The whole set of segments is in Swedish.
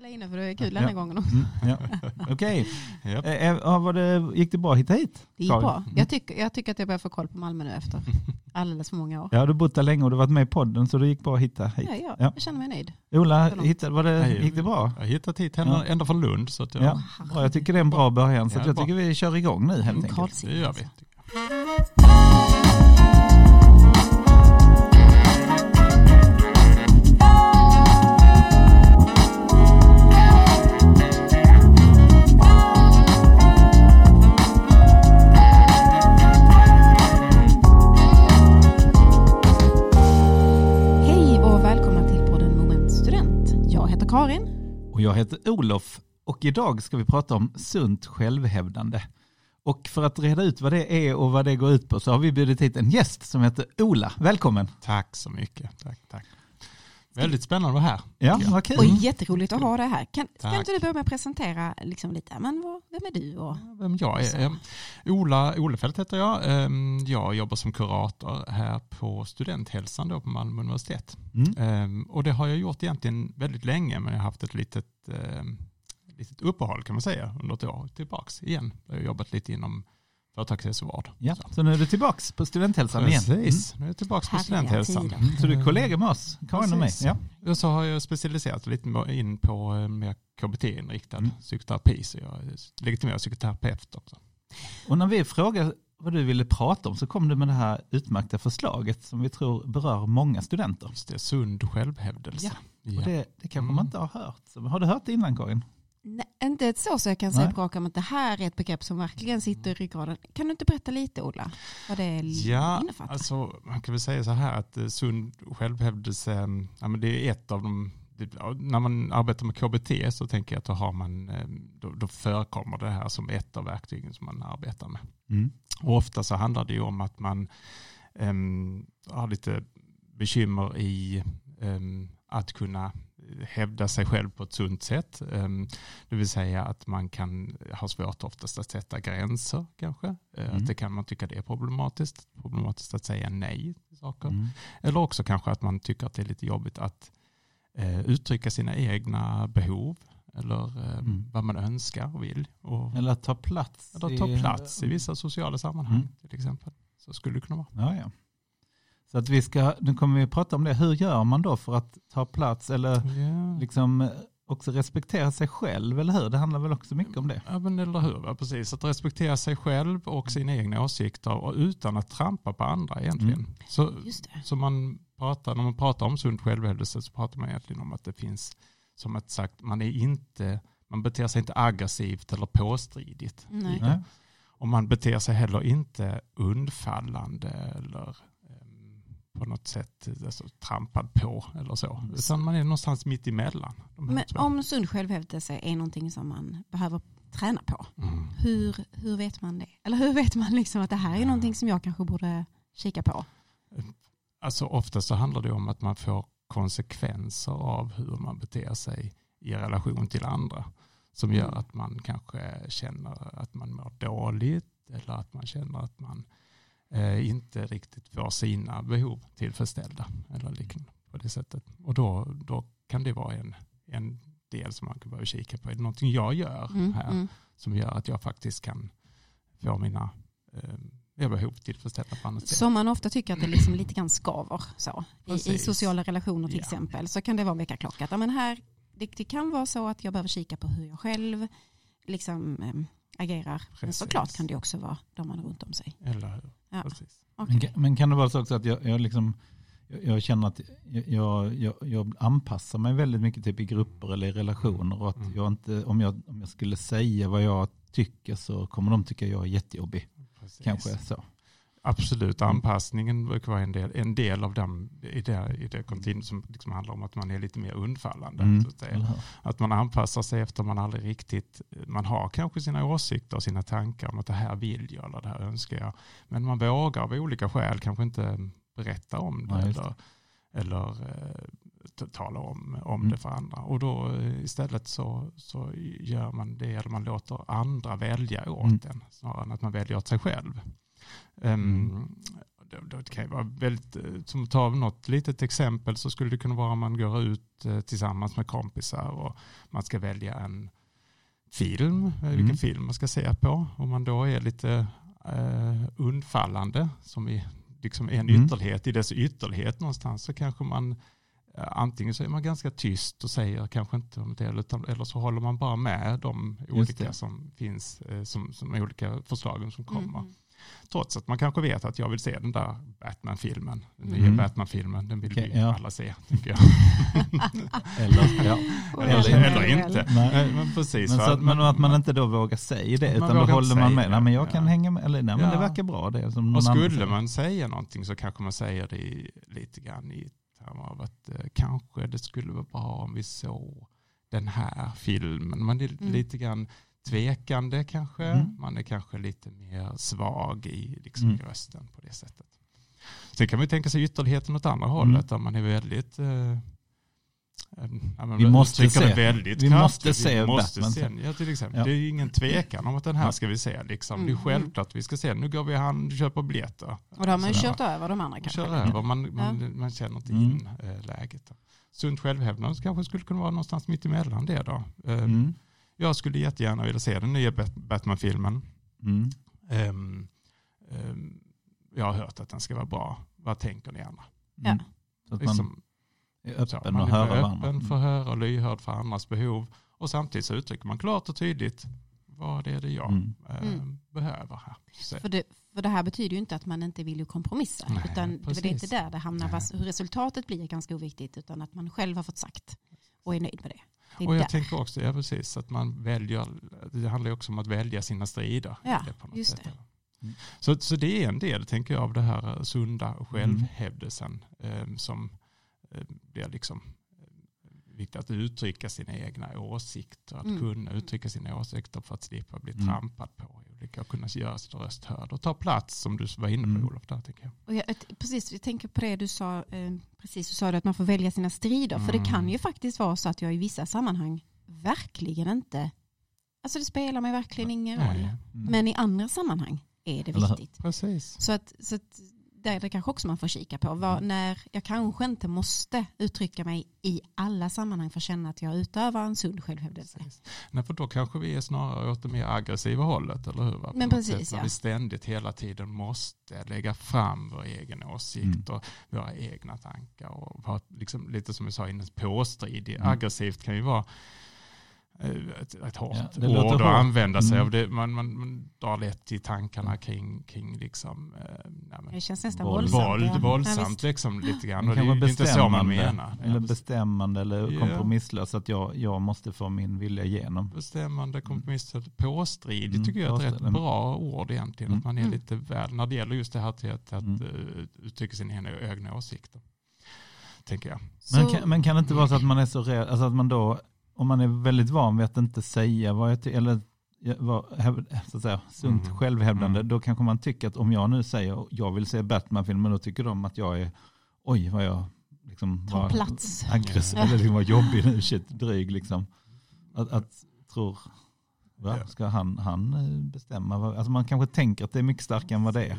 spela in för det är kul den här Ja. gången också. Mm, ja. Okej, Japp. Eh, eh, ja, var det, gick det bra att hitta hit? Det gick bra. Mm. Jag tycker, jag tycker att jag börjar få koll på Malmö nu efter alldeles för många år. Ja, du har bott där länge och du har varit med i podden så det gick bra att hitta hit. Ja, ja, Ja. jag känner mig nöjd. Ola, hittade, var det, Nej, gick det bra? Jag har hittat hit ända, ända från Lund. Så att jag, Ja, bra. Jag tycker det är en bra början så Ja, att jag bra. tycker vi kör igång nu helt Mm, enkelt. Det gör alltså. vi. Jag heter Olof och idag ska vi prata om sunt självhävdande. Och för att reda ut vad det är och vad det går ut på så har vi bjudit hit en gäst som heter Ola. Välkommen! Tack så mycket. Tack, tack. Väldigt spännande att vara här. Ja, vad kul! Och jätteroligt att ha dig här. Kan, Tack. inte du börja med att presentera liksom lite, men vad, vem är du? Och, Vem jag är? Ehm, Ola Olefelt heter jag. Ehm, Jag jobbar som kurator här på studenthälsan då på Malmö universitet. Mm. Ehm, Och det har jag gjort egentligen väldigt länge men jag har haft ett litet, litet uppehåll kan man säga under ett år tillbaks igen. Jag har jobbat lite inom företagshälsovård. Ja, Så. så nu är du tillbaks på studenthälsan igen. Precis, nu är jag tillbaka på Härliga studenthälsan. Mm. Så du är kollega med oss, Karin och mig. Precis. Ja. Och så har jag specialiserat på- in på eh, mer KBT-inriktad Mm. psykoterapi. Så jag är legitimerad psykoterapeut också. Och när vi frågade vad du ville prata om så kom du med det här utmärkta förslaget som vi tror berör många studenter. Just det, sund självhävdelse. Och Ja. det, det kanske Mm. man inte har hört. Så, har du hört det innan Karin? Nej, inte så så jag kan säga Nej. på rak att det här är ett begrepp som verkligen sitter i ryggraden. Kan du inte berätta lite Ola? Vad det Ja, innefattar? alltså man kan väl säga så här att eh, sund självhävdelse, ja, men det är ett av de, när man arbetar med KBT så tänker jag att då, har man, eh, då, då förekommer det här som ett av verktygen som man arbetar med. Mm. Och ofta så handlar det ju om att man em, har lite bekymmer i em, att kunna hävda sig själv på ett sunt sätt. Em, det vill säga att man kan ha svårt oftast att sätta gränser kanske. Eh, Mm. Att det kan man tycka det är problematiskt. Problematiskt att säga nej till saker. Mm. Eller också kanske att man tycker att det är lite jobbigt att eh, uttrycka sina egna behov. Eller eh, Mm. vad man önskar och vill. Och, Eller att ta plats. eller ta plats i vissa sociala sammanhang Mm. till exempel. Så skulle det kunna vara. Ja, ja. Så att vi ska, nu kommer vi att prata om det. Hur gör man då för att ta plats eller Ja. liksom eh, också respektera sig själv, eller hur? Det handlar väl också mycket om det. Ja, men eller hur, va? precis. Att respektera sig själv och sina egna åsikter och utan att trampa på andra egentligen. Mm. Så, Just det. så man pratar, när man pratar om sund självhävdelse så pratar man egentligen om att det finns, som att sagt, man är inte, man beter sig inte aggressivt eller påstridigt. Nej. Nej. Och man beter sig heller inte undfallande eller på något sätt alltså, trampad på eller så. Utan man är någonstans mitt emellan. Men två. om sund självhävdelse är någonting som man behöver träna på, Mm. hur, hur vet man det? Eller hur vet man liksom att det här är någonting som jag kanske borde kika på? Alltså ofta så handlar det om att man får konsekvenser av hur man beter sig i relation till andra. Som gör Mm. att man kanske känner att man mår dåligt eller att man känner att man inte riktigt får sina behov tillfredsställda. Eller liknande på det sättet. Och då, då kan det vara en, en del som man kan börja kika på. Är det någonting jag gör Mm, här mm. som gör att jag faktiskt kan få mina eh, behov tillfredsställda på annat sätt? Som man ofta tycker att det liksom lite grann skaver så. I, I sociala relationer till Ja. exempel så kan det vara en väckarklocka. att, men här, det, det kan vara så att jag behöver kika på hur jag själv liksom, äm, agerar. Men Precis. såklart kan det också vara de man har runt om sig. Eller hur? Ja. Precis. Okej. Men, kan- men kan det vara så också att jag, jag, liksom, jag, jag känner att jag, jag, jag anpassar mig väldigt mycket typ i grupper eller i relationer och att Mm. jag inte, om jag, om jag skulle säga vad jag tycker så kommer de tycka jag är jättejobbig. Precis. Kanske så. Absolut, anpassningen brukar vara en del, en del av den, i det, i det kontinuum som liksom handlar om att man är lite mer undfallande. Mm. Att, att man anpassar sig efter man aldrig riktigt, man har kanske sina åsikter och sina tankar om att det här vill jag eller det här önskar jag. Men man vågar av olika skäl kanske inte berätta om det just eller, eller eh, tala om, om Mm. det för andra. Och då eh, istället så, så gör man det, eller man låter andra välja åt Mm. en snarare än att man väljer åt sig själv. Ehm, Mm. det, det kan ju vara väldigt, eh, som att ta något litet exempel så skulle det kunna vara om man går ut eh, tillsammans med kompisar och man ska välja en film, eh, vilken Mm. film man ska se på. Om man då är lite eh, undfallande, som i liksom en Mm. ytterlighet, i dess ytterlighet någonstans, så kanske man antingen så är man ganska tyst och säger kanske inte om det, utan, eller så håller man bara med de olika som finns, eh, som, som olika förslagen som kommer. Mm. Trots att man kanske vet att jag vill se den där Batman-filmen, den Mm. nya Batman-filmen, den vill Okej, vi ja. alla se, tycker jag. Eller, ja. eller, Eller- eller inte. Nej. Men precis. Men, så att, men att man inte då vågar säga det, utan då håller man med. det, Nej, men jag kan ja. hänga med, eller nej, men det verkar bra det. Som någon Och annan skulle säger. man säga någonting så kanske man säger det i, lite grann i termer av att eh, kanske det skulle vara bra om vi såg den här filmen. Man är Mm. lite grann tvekande kanske. Mm. Man är kanske lite mer svag i, liksom, Mm. i rösten på det sättet. Sen kan man ju tänka sig ytterligheten åt andra Mm. hållet där man är väldigt eh, ja, Vi måste det se. Väldigt Vi kraftigt. måste se vi måste Batman. se. Ja, till exempel. Ja. Det är ingen tvekan om att den här ska vi se. Liksom. Det Mm. är självklart vi ska se. Nu går vi och köper biljetter. Och då har man ju Sådär. kört över de andra kanske. Kör över, man, man, man känner inte Mm. in eh, läget. Sunt självhävdande kanske skulle kunna vara någonstans mitt emellan det då. Eh, Mm. Jag skulle jättegärna vilja se den nya Bat- Batman-filmen. Mm. Ehm, ehm, jag har hört att den ska vara bra. Vad tänker ni andra? Mm. Så att man Liksom, är så, öppen man och höra öppen varandra. Mm. för att höra och lyhörd för andras behov. Och samtidigt så uttrycker man klart och tydligt vad är det jag Mm. eh, behöver här. Så, För det, för det här betyder ju inte att man inte vill ju kompromissa. Nej, utan det är precis. inte där det hamnar. Fast hur resultatet blir är ganska oviktigt. Utan att man själv har fått sagt och är nöjd med det. Och jag tänker också, ja precis, att man väljer, det handlar ju också om att välja sina strider. Ja, det på något just sätt. det. Mm. Så, så det är en del, tänker jag, av det här eh, sunda självhävdelsen eh, som eh, blir liksom eh, viktigt att uttrycka sina egna åsikter, att Mm. kunna uttrycka sina åsikter för att slippa bli Mm. trampad på olika och kunna göra sin röst hörd och ta plats som du var inne på Mm. Olof, där tänker jag. Och jag, precis, jag tänker på det du sa, eh, precis du sa det att man får välja sina strider. För det Mm. kan ju faktiskt vara så att jag i vissa sammanhang verkligen inte, alltså det spelar mig verkligen ingen roll. Nej, Mm. Men i andra sammanhang är det viktigt. precis. Så att, så att där det kanske också man får kika på. Vad, när jag kanske inte måste uttrycka mig i alla sammanhang för att känna att jag utövar en sund självhävdelse. Precis. Nej, för då kanske vi är snarare åt det mer aggressiva hållet, eller hur? va? Men precis, sätt, När ja. vi ständigt hela tiden måste lägga fram vår egen åsikt Mm. och våra egna tankar. Och vara liksom, lite som jag sa innan, påstridig. Mm. Aggressivt kan ju vara ett, ett hårt Ja, det ord att använda sig Mm. av. Det, man, man, man drar lätt i tankarna kring, kring liksom, eh, nej, men, Det känns nästan Våld. våldsamt. våld, ja. Ja, våldsamt visst. liksom lite grann. Men Och det är inte så man menar. Eller Ja, bestämmande eller Ja. kompromisslös. Att jag, jag måste få min vilja igenom. bestämmande, kompromisslöst, påstridig Mm, tycker jag är ett rätt bra ord egentligen. Mm. Att man är Mm. lite väl, när det gäller just det här till att, att Mm. uh, uttrycka sina egna, åsikter. Tänker jag. Men Så- kan, men kan det inte vara så att man är så rädd, alltså att man då, om man är väldigt van vid att inte säga vad jag ty- eller vad, så att säga, sunt Mm. självhävdande, Mm. då kanske man tycker att om jag nu säger jag vill se Batman-filmen, då tycker de att jag är, oj vad jag liksom Ta var plats. aggressiv, eller liksom var jobbig nu, shit, dryg liksom. Att, att tror, va, ska han, han eh, bestämma? Alltså man kanske tänker att det är mycket starkare än vad det är.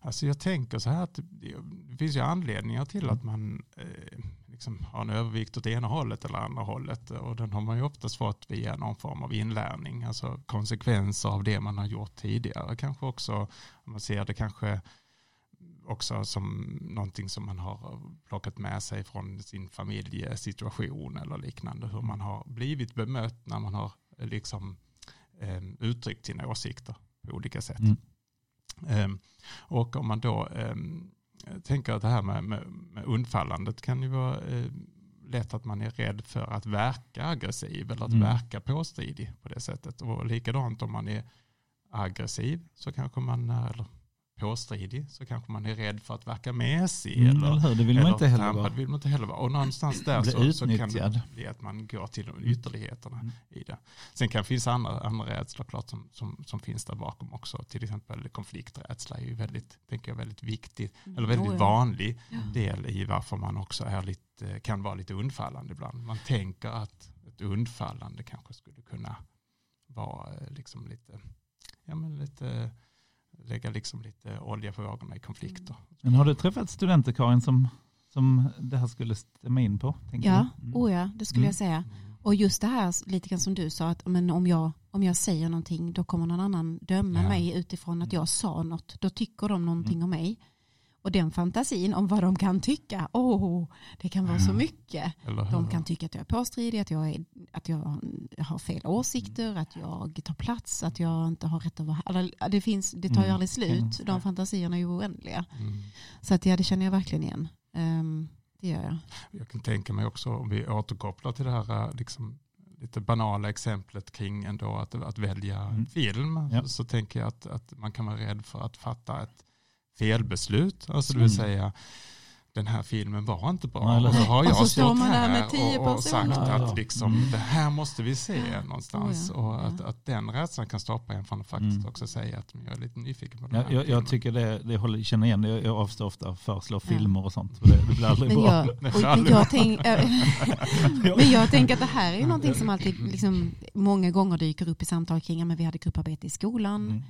Alltså jag tänker så här att det, det finns ju anledningar till att man eh, liksom har en övervikt åt ena hållet eller andra hållet. Och den har man ju oftast fått via någon form av inlärning. Alltså konsekvenser av det man har gjort tidigare. Kanske också, om man ser det kanske också som någonting som man har plockat med sig från sin familjesituation eller liknande. Hur man har blivit bemött när man har liksom eh, uttryckt sina åsikter på olika sätt. Mm. Ehm, och om man då ehm, tänker att det här med, med, med undfallandet kan ju vara eh, lätt att man är rädd för att verka aggressiv eller att Mm. verka påstridig på det sättet. Och likadant om man är aggressiv så kanske man är, eller påstridig så kanske man är rädd för att verka mesig. Mm, eller, eller hur? Det vill man eller inte heller trampad vara. vill man inte heller vara. Och någonstans där så, så kan det bli att man går till de ytterligheterna Mm. i det. Sen kan det finnas andra, andra rädslor klart som, som, som finns där bakom också. Till exempel konflikträdsla är ju väldigt, tänker jag, väldigt viktig, eller väldigt Oh, ja. vanlig Ja. del i varför man också är lite, kan vara lite undfallande ibland. Man tänker att ett undfallande kanske skulle kunna vara eh, liksom lite, ja men lite lägga liksom lite olja på vågorna i konflikter. Men har du träffat studenter Karin som, som det här skulle stämma in på? Ja, du? Mm. oh ja, det skulle Mm. jag säga. Och just det här, lite grann som du sa, att men om, jag, om jag säger någonting då kommer någon annan döma Ja. mig utifrån att jag sa något. Då tycker de någonting Mm. om mig. Och den fantasin om vad de kan tycka, åh, det kan vara så Mm. mycket. De kan tycka att jag är påstridig, att jag, är, att jag har fel åsikter, Mm. att jag tar plats, att jag inte har rätt att vara här. Det, finns, det tar ju Mm. aldrig slut, de fantasierna är ju oändliga. Mm. Så att, ja, det känner jag verkligen igen. Ehm, det gör jag. Jag kan tänka mig också om vi återkopplar till det här eh, liksom, lite banala exemplet kring ändå att, att välja en Mm. film. Ja. Så, så tänker jag att, att man kan vara rädd för att fatta ett felbeslut. Alltså det vill Mm. säga den här filmen var inte bra. Ja, eller och så har jag så står stått man där med här tio och, och sagt. Ja, ja. att liksom, Mm. det här måste vi se någonstans. Oh, ja. Och att, Ja. att den rädslan kan stoppa en från att faktiskt Mm. också säga att jag är lite nyfiken på den Ja, här jag, jag tycker det, det håller, känner igen. Jag, jag avstår ofta att föreslå Ja. filmer och sånt. För det, det blir aldrig Men bra. och, men, jag tänk, men jag tänker att det här är någonting som alltid liksom, många gånger dyker upp i samtal kring, ja, men vi hade grupparbete i skolan, Mm.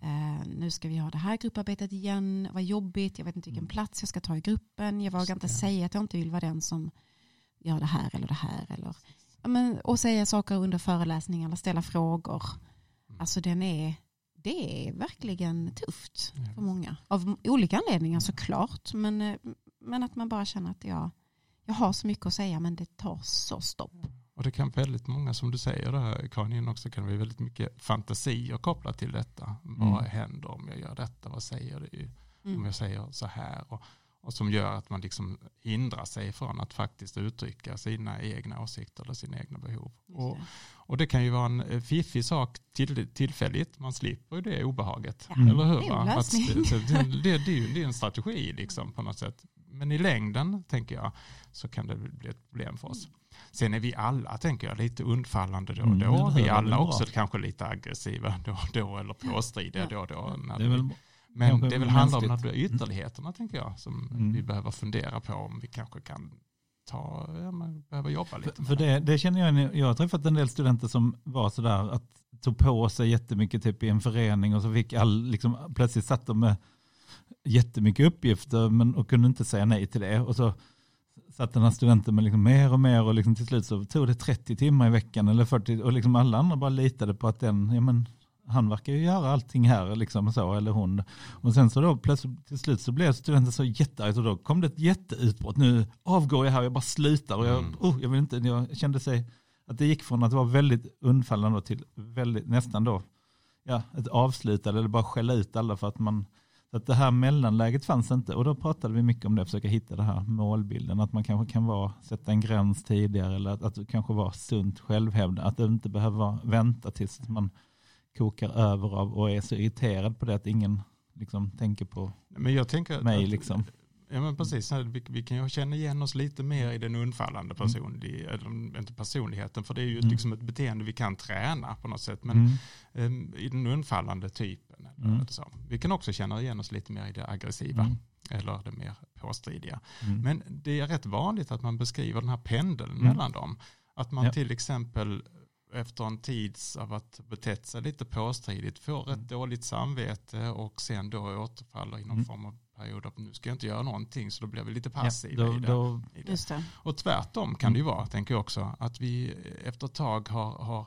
Mm. eh, nu ska vi ha det här grupparbetet igen, vad jobbigt, jag vet inte vilken plats jag ska ta i gruppen, jag vågar inte säga att jag inte vill vara den som gör det här eller det här. Eller, men, och säga saker under föreläsningar eller ställa frågor. Mm. Alltså den är, det är verkligen tufft för många. Av olika anledningar såklart, men, eh, men att man bara känner att jag, jag har så mycket att säga men det tar så stopp. Och det kan väldigt många, som du säger där Karin också, kan det bli väldigt mycket fantasier kopplat till detta. Vad Mm. händer om jag gör detta? Vad säger det? Om Mm. jag säger så här? Och, och som gör att man liksom hindrar sig från att faktiskt uttrycka sina egna åsikter eller sina egna behov. Och, det. och det kan ju vara en eh, fiffig sak till, tillfälligt, man slipper ju det obehaget. Ja, Mm. Eller hur? det är en? Att, det, det, det, är det är en strategi liksom på något sätt. Men i längden, tänker jag, så kan det bli ett problem för oss. Sen är vi alla, tänker jag, lite undfallande då och Mm, då. vi väl alla bra. också kanske lite aggressiva då och då eller påstridiga då och då. När Det är vi- väl, men kanske det väl handlar om de ytterligheterna, tänker jag, som Mm. vi behöver fundera på om vi kanske kan ta, ja, man behöver jobba lite för, för det, det känner jag, jag har träffat en del studenter som var sådär att tog på sig jättemycket typ i en förening och så fick all, liksom, plötsligt satt de med jättemycket uppgifter men, och kunde inte säga nej till det. Och så satt den här studenten med liksom mer och mer och liksom till slut så tog det 30 timmar i veckan eller 40 och liksom alla andra bara litade på att den, ja men han verkar ju göra allting här liksom så, eller hon. Och sen så då plötsligt till slut så blev studenten så jättearg och då kom det ett jätteutbrott. Nu avgår jag här, jag bara slutar och jag, Mm. oh, jag vill inte, jag kände sig att det gick från att vara väldigt undfallande till väldigt, nästan då, ja, ett avslutande eller bara skälla ut alla för att man, så att det här mellanläget fanns inte och då pratade vi mycket om det, försöka hitta den här målbilden, att man kanske kan vara, sätta en gräns tidigare eller att, att det kanske vara sunt självhävdande, att det inte behöver vänta tills man kokar över av och är så irriterad på det att ingen liksom tänker på Men jag tänker mig att, liksom. Ja men precis, vi, vi kan ju känna igen oss lite mer i den undfallande Mm. personlig, eller inte personligheten, för det är ju Mm. liksom ett beteende vi kan träna på något sätt. Men Mm. em, i den undfallande typen. Mm. så. Vi kan också känna igen oss lite mer i det aggressiva Mm. eller det mer påstridiga. Mm. Men det är rätt vanligt att man beskriver den här pendeln Mm. mellan dem. Att man Ja. till exempel efter en tids av att betett sig lite påstridigt får Mm. dåligt samvete och sen då återfaller i någon Mm. form av period av nu ska jag inte göra någonting så då blir vi lite Ja, passiva då, i det. då, I det. Just det. Och tvärtom kan det ju vara, tänker jag också, att vi efter ett tag har, har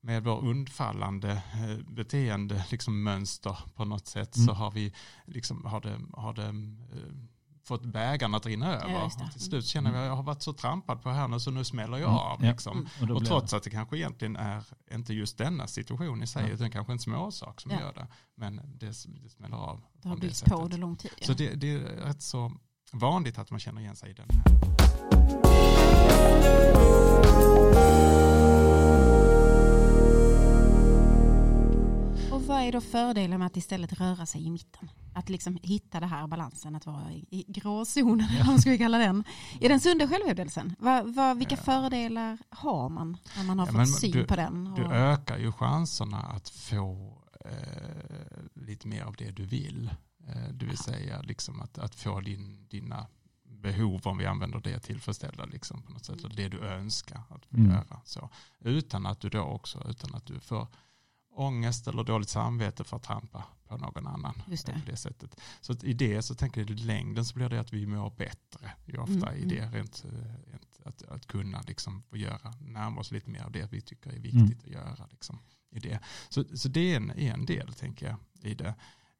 med vår undfallande eh, beteende, liksom mönster på något sätt, Mm. så har vi liksom, har det, har det eh, fått bägaren att rinna över. det. Och till slut känner vi att jag har varit så trampad på här nu så nu smäller jag Mm, av. ja. Liksom. Mm. och Och trots att det kanske egentligen är inte just denna situation i sig, Ja. utan kanske en småsak som Ja. gör det. Men det, det smäller av. Det har byggts på under lång tid. Så det, det är rätt så vanligt att man känner igen sig i den här. Är då fördelen med att istället röra sig i mitten? Att liksom hitta det här balansen, att vara i, i gråzonen, vad ska vi kalla den? I den sunda självhävdelsen, vilka Ja. fördelar har man när man har Ja, fått syn du- på den? Du Och, ökar ju chanserna att få eh, lite mer av det du vill. Eh, det vill säga liksom att, att få din, dina behov, om vi använder det, tillfredsställda. Liksom, på något sätt, och det du önskar att Mm. göra. Så. Utan att du då också, utan att du får ångest eller dåligt samvete för att trampa på någon annan. Just det. På det sättet. Så att i det så tänker jag i längden så blir det att vi mår bättre ju ofta Mm, i det. Rent, eh, rent, att, att kunna liksom få göra, närma oss lite mer av det vi tycker är viktigt Mm. att göra. Liksom, i det. Så, så det är en, en del tänker jag i det.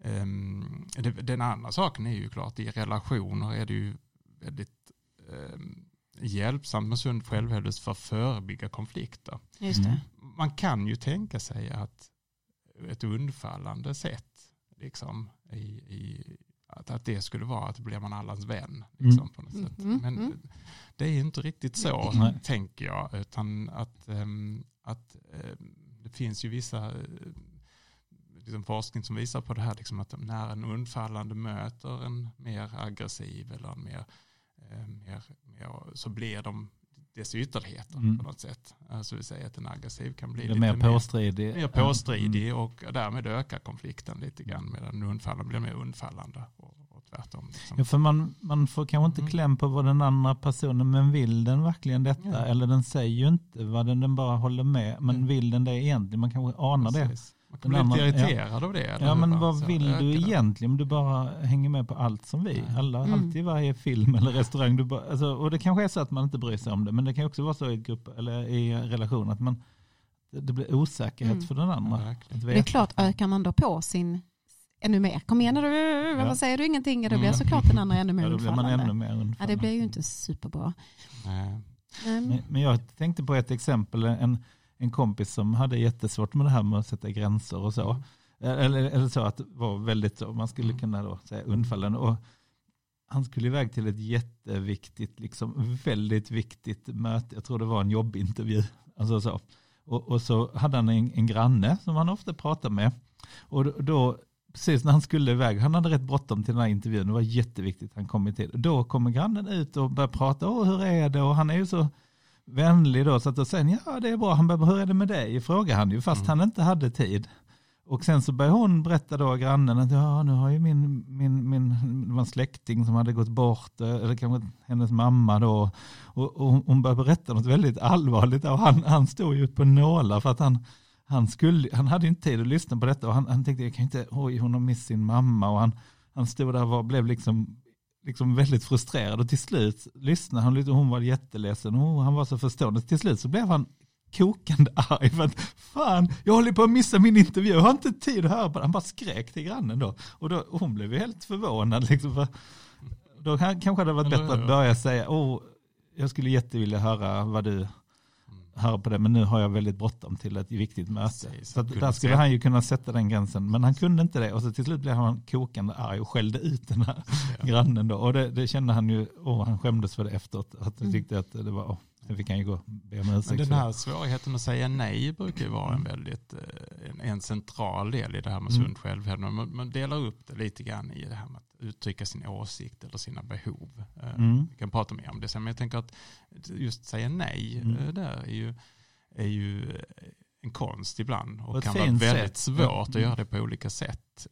Ehm, det. Den andra saken är ju klart i relationer är det ju väldigt um, hjälpsamt med sund självhävdelse för att förebygga konflikter Just det. Mm. man kan ju tänka sig att ett undfallande sätt, liksom, i, i, att, att det skulle vara att blir man allas vän. Liksom, på något sätt. Mm, Men mm. det är inte riktigt så, Nej. tänker jag, utan att, ehm, att ehm, det finns ju vissa eh, liksom forskning som visar på det här, liksom att när en undfallande möter en mer aggressiv eller en mer, eh, mer, mer så blir de dess ytterligheter Mm. på något sätt. Alltså vi säger att en aggressiv kan bli lite mer påstridig. mer påstridig och därmed ökar konflikten lite grann medan undfallande blir mer undfallande och, och tvärtom. Liksom. Ja, för man, man får kanske inte Mm. kläm på vad den andra personen, men vill den verkligen detta? Ja. Eller den säger ju inte vad den, den bara håller med, men Mm. vill den det egentligen? Man kanske anar det. Man kan Den bli lite irriterad av det. eller Ja, men vad vill du egentligen om du bara hänger med på allt som vi? Alla, Mm. Alltid i varje film eller restaurang. Du bara, alltså, och det kanske är så att man inte bryr sig om det, men det kan också vara så i, grupp, eller i relation att man, det, blir osäkerhet Mm. för den andra. Ja, Det är klart, ökar man då på sin ännu mer. Kom igen nu, varför Ja. säger du ingenting? Ja, Då blir Mm. såklart den andra ännu mer Ja, då blir man undfallande. ännu mer Ja, det undfallande. blir ju inte superbra. Nej. Men, men jag tänkte på ett exempel, en, en kompis som hade jättesvårt med det här med att sätta gränser och så. Mm. Eller, eller så att det var väldigt så, man skulle Mm. kunna då säga undfallande. Och han skulle iväg till ett jätteviktigt, liksom väldigt viktigt möte. Jag tror det var en jobbintervju. Alltså så. Och, och så hade han en, en granne som han ofta pratade med. Och då, då, precis när han skulle iväg, han hade rätt bråttom till den här intervjun, det var jätteviktigt, han kom i tid. Då kommer grannen ut och börjar prata, åh hur är det? Och han är ju så vänlig då, så att då säger han, ja det är bra, han bara, hur är det med dig? Frågar han ju, fast Mm. han inte hade tid. Och sen så börjar hon berätta då, grannen, att ja, nu har ju min, min, min det var en släkting som hade gått bort, eh, eller kanske hennes mamma då. Och, och hon börjar berätta något väldigt allvarligt och han, han stod ju på nålar för att han, han, skulle, han hade ju inte tid att lyssna på detta och han, han tänkte, jag kan inte, oj hon har mist sin mamma och han, han stod där och var, blev liksom, liksom väldigt frustrerad och till slut lyssnade han lite och hon var jätteledsen och han var så förstående. Till slut så blev han kokande arg för att fan, jag håller på att missa min intervju, jag har inte tid att höra på det. Han bara skrek till grannen då. Och, då, och hon blev ju helt förvånad. Liksom, för då kan- kanske det hade varit bättre att börja säga, oh, jag skulle jättevilja höra vad du hör på det, men nu har jag väldigt bråttom till ett viktigt möte. Precis, Så där skulle han ju kunna sätta den gränsen, men han kunde inte det. Och så till slut blev han kokande arg och skällde ut den här Ja. grannen då. Och det, det kände han ju, åh, han skämdes för det efteråt. Att han Mm. tyckte att det var, åh, sen fick han ju gå och be om ursäkt. Men den det. här svårigheten att säga nej brukar ju vara en Mm. väldigt eh, en, en central del i det här med Mm. sund självhävdande. Man, man delar upp det lite grann i det här med att uttrycka sin åsikt eller sina behov. Eh, Mm. Vi kan prata mer om det sen, men jag tänker att just säga nej Mm. eh, där är ju, är ju eh, en konst ibland och kan vara väldigt sätt. svårt att Mm. göra det på olika sätt.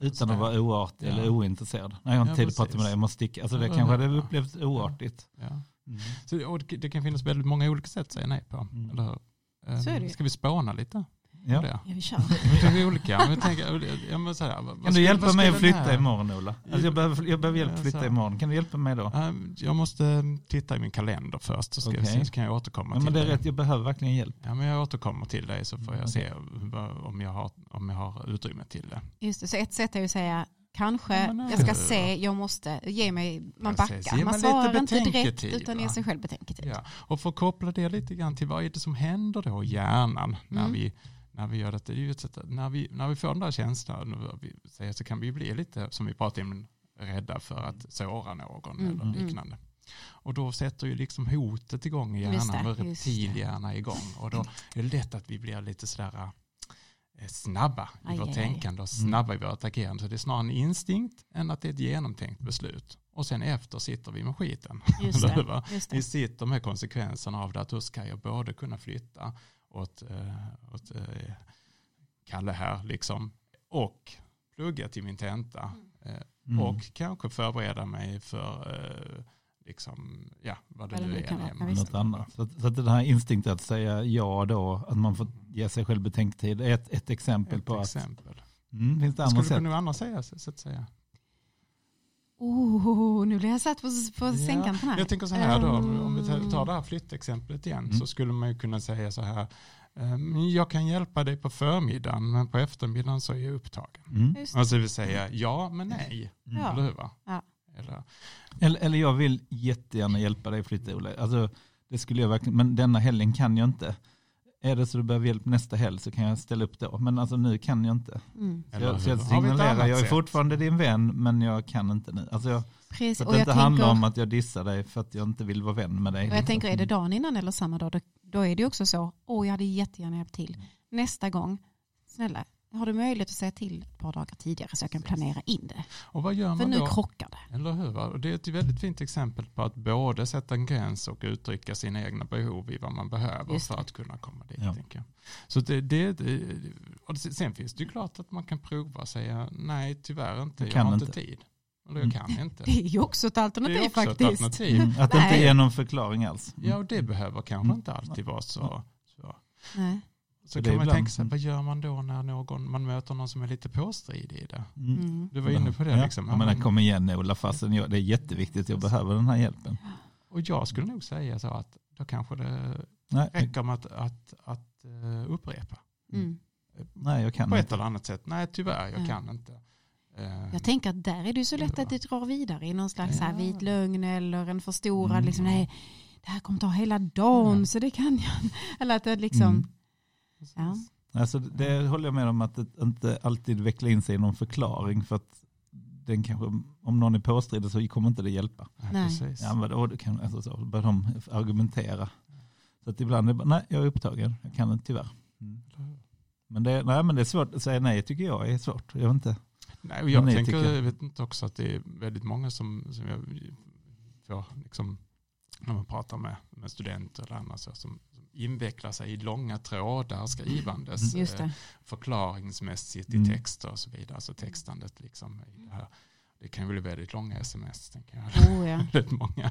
Utan att vara oartig Ja. eller ointresserad. Nej, jag har inte Ja, tid att prata med dig, jag måste sticka. Alltså det Ja, kanske ja. hade upplevts oartigt. Ja. Mm. Så, och det, det kan finnas väldigt många olika sätt att säga nej på. Mm. Eller? Eh, Så är det ju. Ska vi spåna lite? Ja. det? Ja, vi kör. Det är olika. Men jag tänker, jag måste säga, vad Kan du hjälpa mig att flytta här- imorgon Ola? Alltså jag, behöver, jag behöver hjälp att flytta så. imorgon. Kan du hjälpa mig då? Ehm, Jag måste titta i min kalender först så, ska jag Okej. se, så kan jag återkomma Ja, till men det är dig. rätt, jag behöver verkligen hjälp. Ja, men jag återkommer till dig så får jag Okej. se vad- om jag, har, om jag har utrymme till det. Just det, så ett sätt är ju att säga kanske, Ja, men, jag ska se, jag måste, ge mig, man backar. Man lite svarar inte direkt utan ger sig själv betänketid. Ja. Och för att koppla det lite grann till vad är det som händer då i hjärnan när, Mm. vi, när vi gör detta. Det är ju ett sätt när, vi, när vi får den där känslan vi säger, så kan vi bli lite, som vi pratade om, rädda för att såra någon Mm, eller mm. liknande. Och då sätter ju liksom hotet igång i hjärnan och det. reptilhjärna igång. Och då är det lätt att vi blir lite sådär eh, snabba i Aj, vårt aj, tänkande och snabba i vårt agerande. Så det är snarare en instinkt än att det är ett genomtänkt beslut. Och sen efter sitter vi med skiten. Just det, just Vi det. sitter med konsekvenserna av det att då ska jag både kunna flytta åt, eh, åt eh, Kalle här liksom och plugga till min tenta eh, Mm. och kanske förbereda mig för liksom, ja, vad det det nu är. Något annat. Så, att- så att den här instinkten att säga ja då, att man får ge sig själv betänketid är ett, ett exempel Ett på exempel. att, mm, finns det andra Skulle sätt? du något annat säga? Så att säga? Oh, nu blir jag satt på, på Ja, sängkanten här. Jag tänker så här då, om vi tar- Mm. tar det här flyttexemplet igen, Mm. så skulle man ju kunna säga så här, ehm, jag kan hjälpa dig på förmiddagen, men på eftermiddagen så är jag upptagen. Mm. Alltså det vill säga ja men nej, Ja. eller hur? Va? Ja. Eller, Eller, eller jag vill jättegärna hjälpa dig flytta Ola. Alltså, det skulle jag verkligen, men denna helgen kan jag inte. Är det så du behöver hjälp nästa helg så kan jag ställa upp då. Men alltså nu kan jag inte. mm. Så jag, så signalerar, jag är fortfarande din vän men jag kan inte nu. Alltså jag, Precis, att och det jag, inte handlar tänker, om att jag dissar dig för att jag inte vill vara vän med dig. och jag tänker, är det dagen innan eller samma dag, då, då är det också så, åh jag hade jättegärna hjälpt till. Nästa gång, snälla, har du möjlighet att säga till ett par dagar tidigare så jag kan planera in det? och vad gör För man nu då? krockar det. Eller hur? det är ett väldigt fint exempel på att både sätta en gräns och uttrycka sina egna behov i vad man behöver för det. att kunna komma dit. Ja. Tänker jag. Så det, det, det, och sen finns det ju klart att man kan prova och säga nej tyvärr inte, Jag jag, har inte tid. Eller jag kan inte. Det är ju också ett Det alternativ är också ett faktiskt. alternativ. Mm, att det inte är någon förklaring alls. Mm. Ja, och det behöver kanske Mm. inte alltid vara så. så. Nej. Så kan är man tänka sig, vad gör man då när någon, man möter någon som är lite påstridig i det? Mm. Mm. Du var inne på det Ja. liksom. Jag menar, kom igen Ola, fastän jag, det är jätteviktigt, jag behöver den här hjälpen. Och jag skulle nog säga så att då kanske det Nej, räcker med att, att, att eh, upprepa. Mm. nej jag kan På ett inte. eller annat sätt. Nej, tyvärr, jag Ja. kan inte. Eh, Jag tänker att där är det så lätt att det drar vidare i någon slags så här Ja. vit lögn eller en förstorad, Mm. liksom, nej, det här kommer ta hela dagen Ja. så det kan jag. Eller att det liksom, Mm. Ja. Alltså, det håller jag med om att det inte alltid vecklar in sig i någon förklaring för att den kanske, om någon är påstridig så kommer inte det hjälpa. Nej, Nej. precis. Ja, men då, kan, alltså, så börjar de argumentera. Så att ibland är det bara, nej jag är upptagen, jag kan inte tyvärr. Mm. Men, det, nej, men det är svårt att säga nej tycker jag är svårt. Jag vet inte. Nej, och jag ni tänker, tycker- jag vet inte också att det är väldigt många som, som jag får, liksom, när man pratar med, med studenter eller andra så, som invecklar sig i långa trådar skrivandes, just eh, förklaringsmässigt i Mm. texter och så vidare. Alltså textandet liksom i det här. Det kan bli väldigt långa sms, tänker jag. Oh, ja. Väldigt många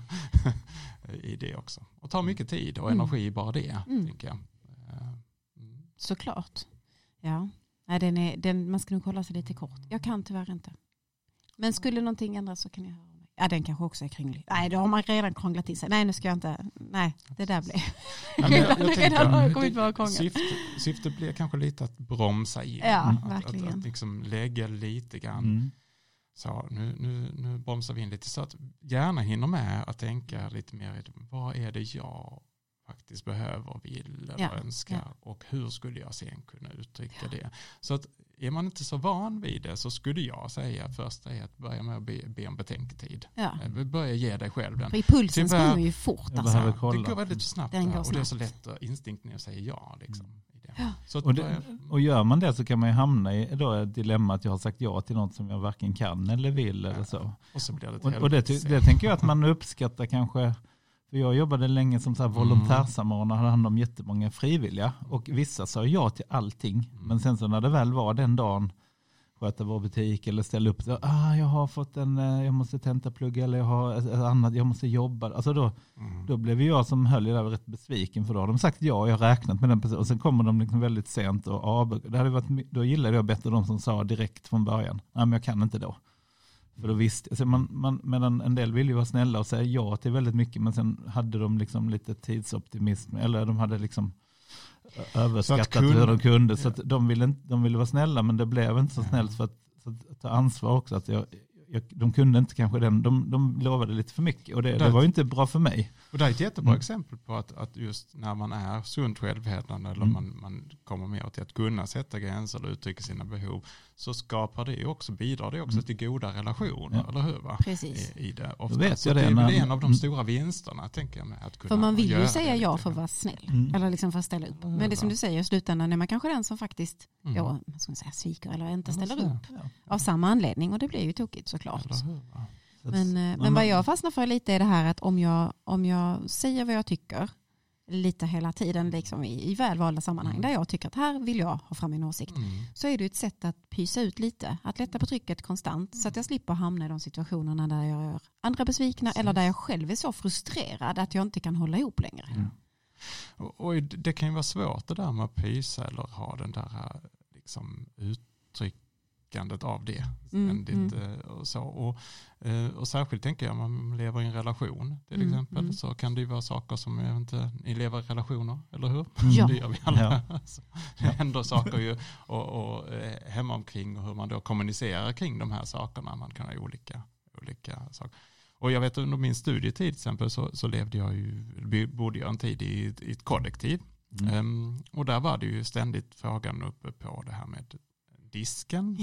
i det också. Och tar mycket tid och Mm. energi bara det, Mm. tänker jag. Eh, mm. Såklart. Ja. Nej, den är, den, man ska nog hålla sig lite kort. Jag kan tyvärr inte. Men skulle någonting ändras så kan jag höra. Ja, den kanske också är krånglig. Nej, då har man redan krånglat till sig. Nej, nu ska jag inte. Nej, det där blev... Ja, men jag- jag redan kommit på krångel. Syftet, syftet blir kanske lite att bromsa in. Ja, att, verkligen. Att, att liksom lägga lite grann. Mm. Så nu, nu, nu bromsar vi in lite så att gärna hinner med att tänka lite mer vad är det jag faktiskt behöver, vill eller Ja, önskar och hur skulle jag sen kunna uttrycka det. Så att är man inte så van vid det så skulle jag säga först är att börja med att be, be om betänketid. Ja. Eh, Börja ge dig själv den. För impulsen Tyvärr- springer ju fort. Alltså. Det går väldigt snabbt Den går och det är så snabbt. lätt att instinkt ner att säga ja. Liksom, det. Ja. Att Och, det, och gör man det så kan man ju hamna i då ett dilemma att jag har sagt ja till något som jag varken kan eller vill eller så. och så blir det Och, och det, det tänker jag att man uppskattar kanske. För jag jobbade länge som så här volontärsamordnare och hade hand om jättemånga frivilliga. Och vissa sa ja till allting. Mm. Men sen så när det väl var den dagen, sköta vår butik eller ställa upp, så, ah, jag har fått en, eh, jag måste tentaplugga eller jag har ett, ett annat, jag måste jobba. Alltså då, Mm. då blev jag som höll i det rätt besviken för då har de sagt ja, jag har räknat med den personen. Och sen kommer de liksom väldigt sent och avböjer. Då gillade jag bättre de som sa direkt från början, nej men jag kan inte då. För då visste, alltså man, man, medan en del vill ju vara snälla och säga ja till väldigt mycket, men sen hade de liksom lite tidsoptimism, eller de hade liksom överskattat kunna- hur de kunde. Så ja. att de, ville de ville vara snälla, men det blev inte så snällt för att, för att ta ansvar också. Att jag, jag, de kunde inte kanske den, de, de lovade lite för mycket och det, det var ju inte bra för mig. Och det är ett jättebra Mm. exempel på att, att just när man är sunt självhävdande eller Mm. man, man kommer mer till att kunna sätta gränser eller uttrycka sina behov så skapar det också, bidrar det också Mm. till goda relationer, Ja. eller hur? Va? Precis. I, i det. Ofta. vet så jag det det är när- en av de Mm. stora vinsterna, tänker jag med. Att kunna För man vill ju säga ja för att vara snäll. Mm. Eller liksom för att ställa upp. Men det som du säger, i slutändan är man kanske den som faktiskt Mm. ja, vad ska man säga, sviker eller inte Ja, ställer upp. Av samma anledning och det blir ju tokigt såklart. Eller hur? Men, eh, Ja, men vad jag fastnar för lite är det här att om jag, om jag säger vad jag tycker lite hela tiden liksom i, i välvalda sammanhang Mm. där jag tycker att här vill jag ha fram min åsikt Mm. så är det ett sätt att pysa ut lite, att lätta på trycket konstant så att jag slipper hamna i de situationerna där jag gör andra besvikna Precis. eller där jag själv är så frustrerad att jag inte kan hålla ihop längre. Mm. Och, och det kan ju vara svårt det där med att pysa eller ha den där liksom, uttryckandet av det. Mm, Ständigt, mm. eh, Och, så. Och, eh, och särskilt tänker jag om man lever i en relation till Mm, exempel mm. så kan det ju vara saker som jag inte, ni lever i relationer, eller hur? Ja. Det gör vi alla. Ja. Så det händer saker ju och, och, eh, hemma omkring och hur man då kommunicerar kring de här sakerna. Man kan ha olika, olika saker. Och jag vet under min studietid till exempel så, så levde jag ju, bodde jag en tid i, ett- i ett kollektiv. Mm. Ehm, och där var det ju ständigt frågan uppe på det här med disken,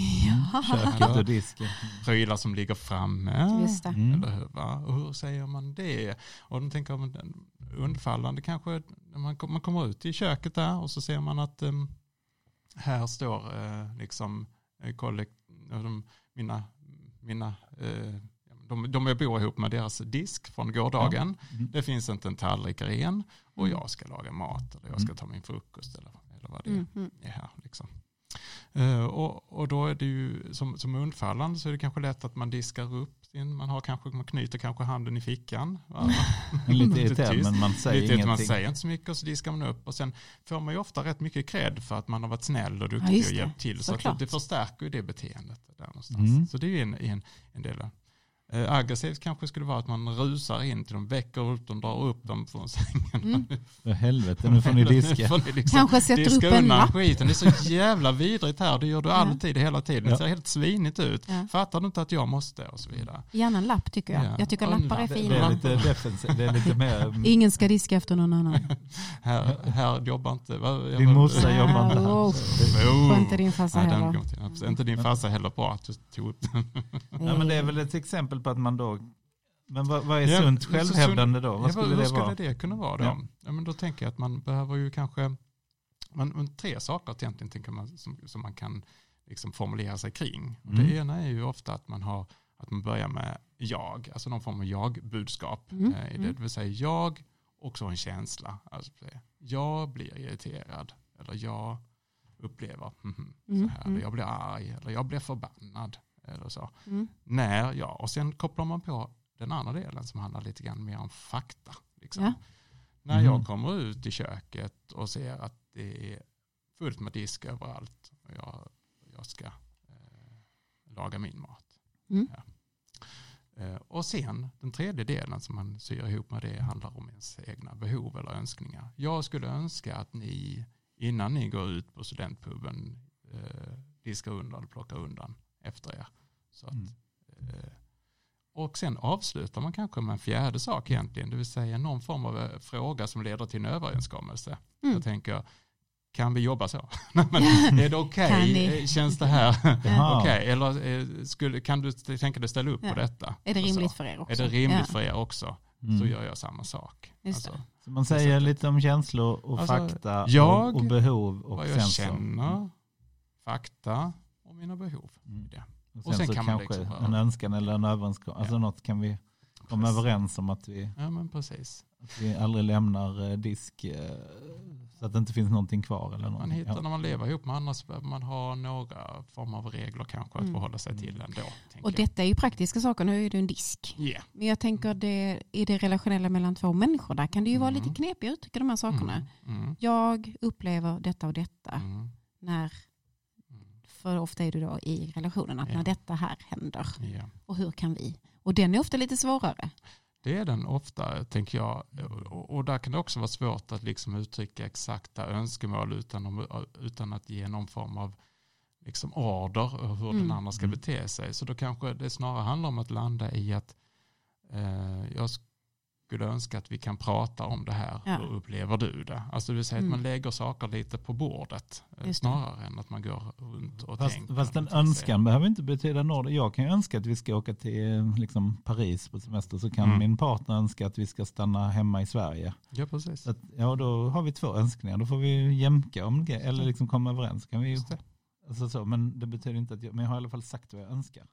Ja, Köket och disken. prylar som ligger framme. just det. Mm. Eller hur, va? Och hur säger man det? Och då tänker undfallande kanske, när man, man kommer ut i köket där och så ser man att em, här står eh, liksom eh, kollekt, de, mina, mina eh, de, de jag bor ihop med deras disk från gårdagen. Mm. Det finns inte en tallrik ren och Mm. jag ska laga mat eller jag ska Mm. ta min frukost eller, eller vad det är. Mm, mm. är här. Liksom. Eh, och, och då är det ju som, som undfallande så är det kanske lätt att man diskar upp sin, man har kanske, man knyter kanske handen i fickan. Men Lite irriterad men man säger Lite, ingenting. man säger inte så mycket och så diskar man upp och sen får man ju ofta rätt mycket cred för att man har varit snäll och Ja, duktig just och hjälpt till. Så att det, förstärker ju det beteendet där någonstans. Mm. Så det är ju en, en, en del. Aggressivt kanske skulle vara att man rusar in till dem, väcker upp dem, drar upp dem från sängen. Mm. För helvete, nu får ni diska. Får ni liksom Kanske sätter diska upp en lapp. skiten. Det är så jävla vidrigt här. Det gör du Ja. alltid, hela tiden. Det Ja. ser helt svinigt ut. Ja. Fattar du inte att jag måste? Och så vidare. Gärna en lapp tycker jag. Ja. Jag tycker lappar är fina. det är lite defensivt, det är lite mer... Ingen ska diska efter någon annan. Här, här jobbar inte... Din morsa jobbar inte här. Får inte din farsa Nej, heller. inte. Din farsa heller bra att du tog upp den. Ja, men det är väl ett exempel på att man då... Men vad, vad är Ja, sunt självhävdande då? Ja, Vad skulle hur det skulle vara? det kunna vara då? Ja. Ja. men då tänker jag att man behöver ju kanske... Man, men tre saker egentligen tänker man, som, som man kan liksom formulera sig kring. Mm. Det ena är ju ofta att man, har, att man börjar med jag, alltså någon form av jag-budskap. Mm, eh, i mm. Det vill säga jag och så en känsla. Alltså, jag blir irriterad eller jag upplever Mm, så här. mm. Eller jag blir arg eller jag blir förbannad. Eller så. Mm. När, ja. Och sen kopplar man på den andra delen som handlar lite grann mer om fakta. Liksom. Ja. När Mm. jag kommer ut i köket och ser att det är fullt med disk överallt och jag, jag ska eh, laga min mat. Mm. Ja. Eh, och sen den tredje delen som man syr ihop med det handlar om ens egna behov eller önskningar. Jag skulle önska att ni innan ni går ut på studentpuben eh, diskar undan och plockar undan efter er. Så att, Mm. och sen avslutar man kanske med en fjärde sak egentligen, det vill säga någon form av eh, fråga som leder till en överenskommelse. Mm. Jag tänker, kan vi jobba så? Men, är det okej? ni? Eh, Känns det här okej? Eller eh, skulle, kan du tänka dig ställa upp Ja. på detta? Är det så. rimligt för er också? Är det rimligt Ja. för er också? Mm. Så gör jag samma sak. Alltså, Så man säger lite om känslor och Alltså, fakta jag- och, och behov och vad jag så- känner, fakta och mina behov. Mm. Och Och sen, sen så kan man kanske liksom bara- en önskan eller en överenskommelse. Alltså Ja. något kan vi komma Precis. överens om att vi, Ja men precis. att vi aldrig lämnar eh, disk eh, så att det inte finns någonting kvar. Eller Man någonting. hittar Ja. när man lever ihop med andra så behöver man ha några former av regler kanske att Mm. förhålla sig till ändå. Och detta är ju praktiska saker, nu är det en disk. Yeah. Men jag tänker det, i det relationella mellan två människor, där kan det ju vara Mm. lite knepigt att uttrycka de här sakerna. Mm. Mm. Jag upplever detta och detta Mm. när, Mm. För ofta är det då i relationen, att Ja. när detta här händer Ja. och hur kan vi? Och den är ofta lite svårare. Det är den ofta, tänker jag. Och, och där kan det också vara svårt att liksom uttrycka exakta önskemål utan, utan att ge någon form av liksom order och hur Mm. den andra ska Mm. bete sig. Så då kanske det snarare handlar om att landa i att eh, jag skulle önska att vi kan prata om det här. Ja. Hur upplever du det? Alltså det vill säga att Mm. man lägger saker lite på bordet. eh, snarare än att man går runt och Fast, tänker. fast en önskan behöver inte betyda nåd. Jag kan ju önska att vi ska åka till eh, liksom, Paris på semester så kan Mm. min partner önska att vi ska stanna hemma i Sverige. Ja, precis. Att, ja, då har vi två önskningar. Då får vi jämka om det eller liksom komma överens. Kan vi, ju- Just det. alltså så, men det betyder inte att jag, men jag har i alla fall sagt vad jag önskar.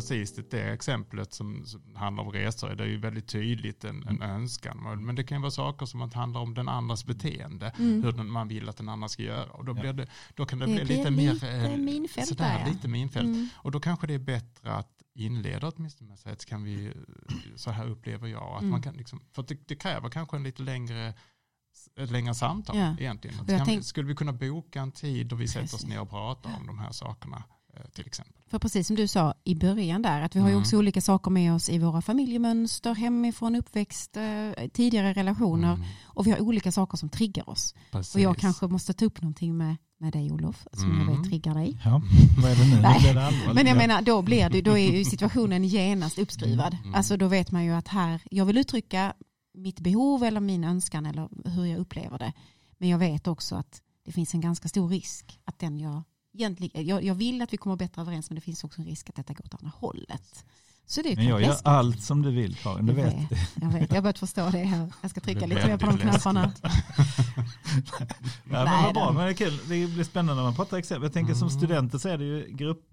Precis det, det exemplet som, som handlar om resor, det är ju väldigt tydligt en, en önskan. Men det kan vara saker som att handla om den andras beteende, Mm. hur man vill att den andra ska göra. Och då, Ja. blir det, då kan det, Det bli lite, lite mer... eh, minfält sådär, där, ja. lite minfält. Mm. Och då kanske det är bättre att inleda åtminstone med att kan vi, eh, så här upplever jag, att Mm. man kan liksom, för det, det kräver kanske en lite längre ett längre samtal Ja. egentligen. Kan, tänk- Skulle vi kunna boka en tid då vi sätter oss ner och pratar om de här sakerna till exempel? För precis som du sa i början där, att vi har ju Mm. också olika saker med oss i våra familjemönster, hemifrån, uppväxt, eh, tidigare relationer. Mm, Och vi har olika saker som triggar oss. precis. Och jag kanske måste ta upp någonting med, med dig Olof, som jag Mm. vet triggar dig. Ja, vad är det nu? Nej. Det. Men jag Ja. menar, då, blir det, då är ju situationen genast uppskruvad. Mm. Alltså då vet man ju att här, jag vill uttrycka mitt behov eller min önskan eller hur jag upplever det. Men jag vet också att det finns en ganska stor risk att den jag egentligen, jag, jag vill att vi kommer bättre överens men det finns också en risk att detta går åt andra hållet. Så det är Men jag gör allt som du vill Karin, du Jag vet. vet, jag vet. Jag har börjat förstå det här. Jag ska trycka lite mer på de knapparna. Ja, men Nej vad bra, men det är kul. Det blir spännande när man pratar exempel. Jag tänker som Mm. studenter så är det ju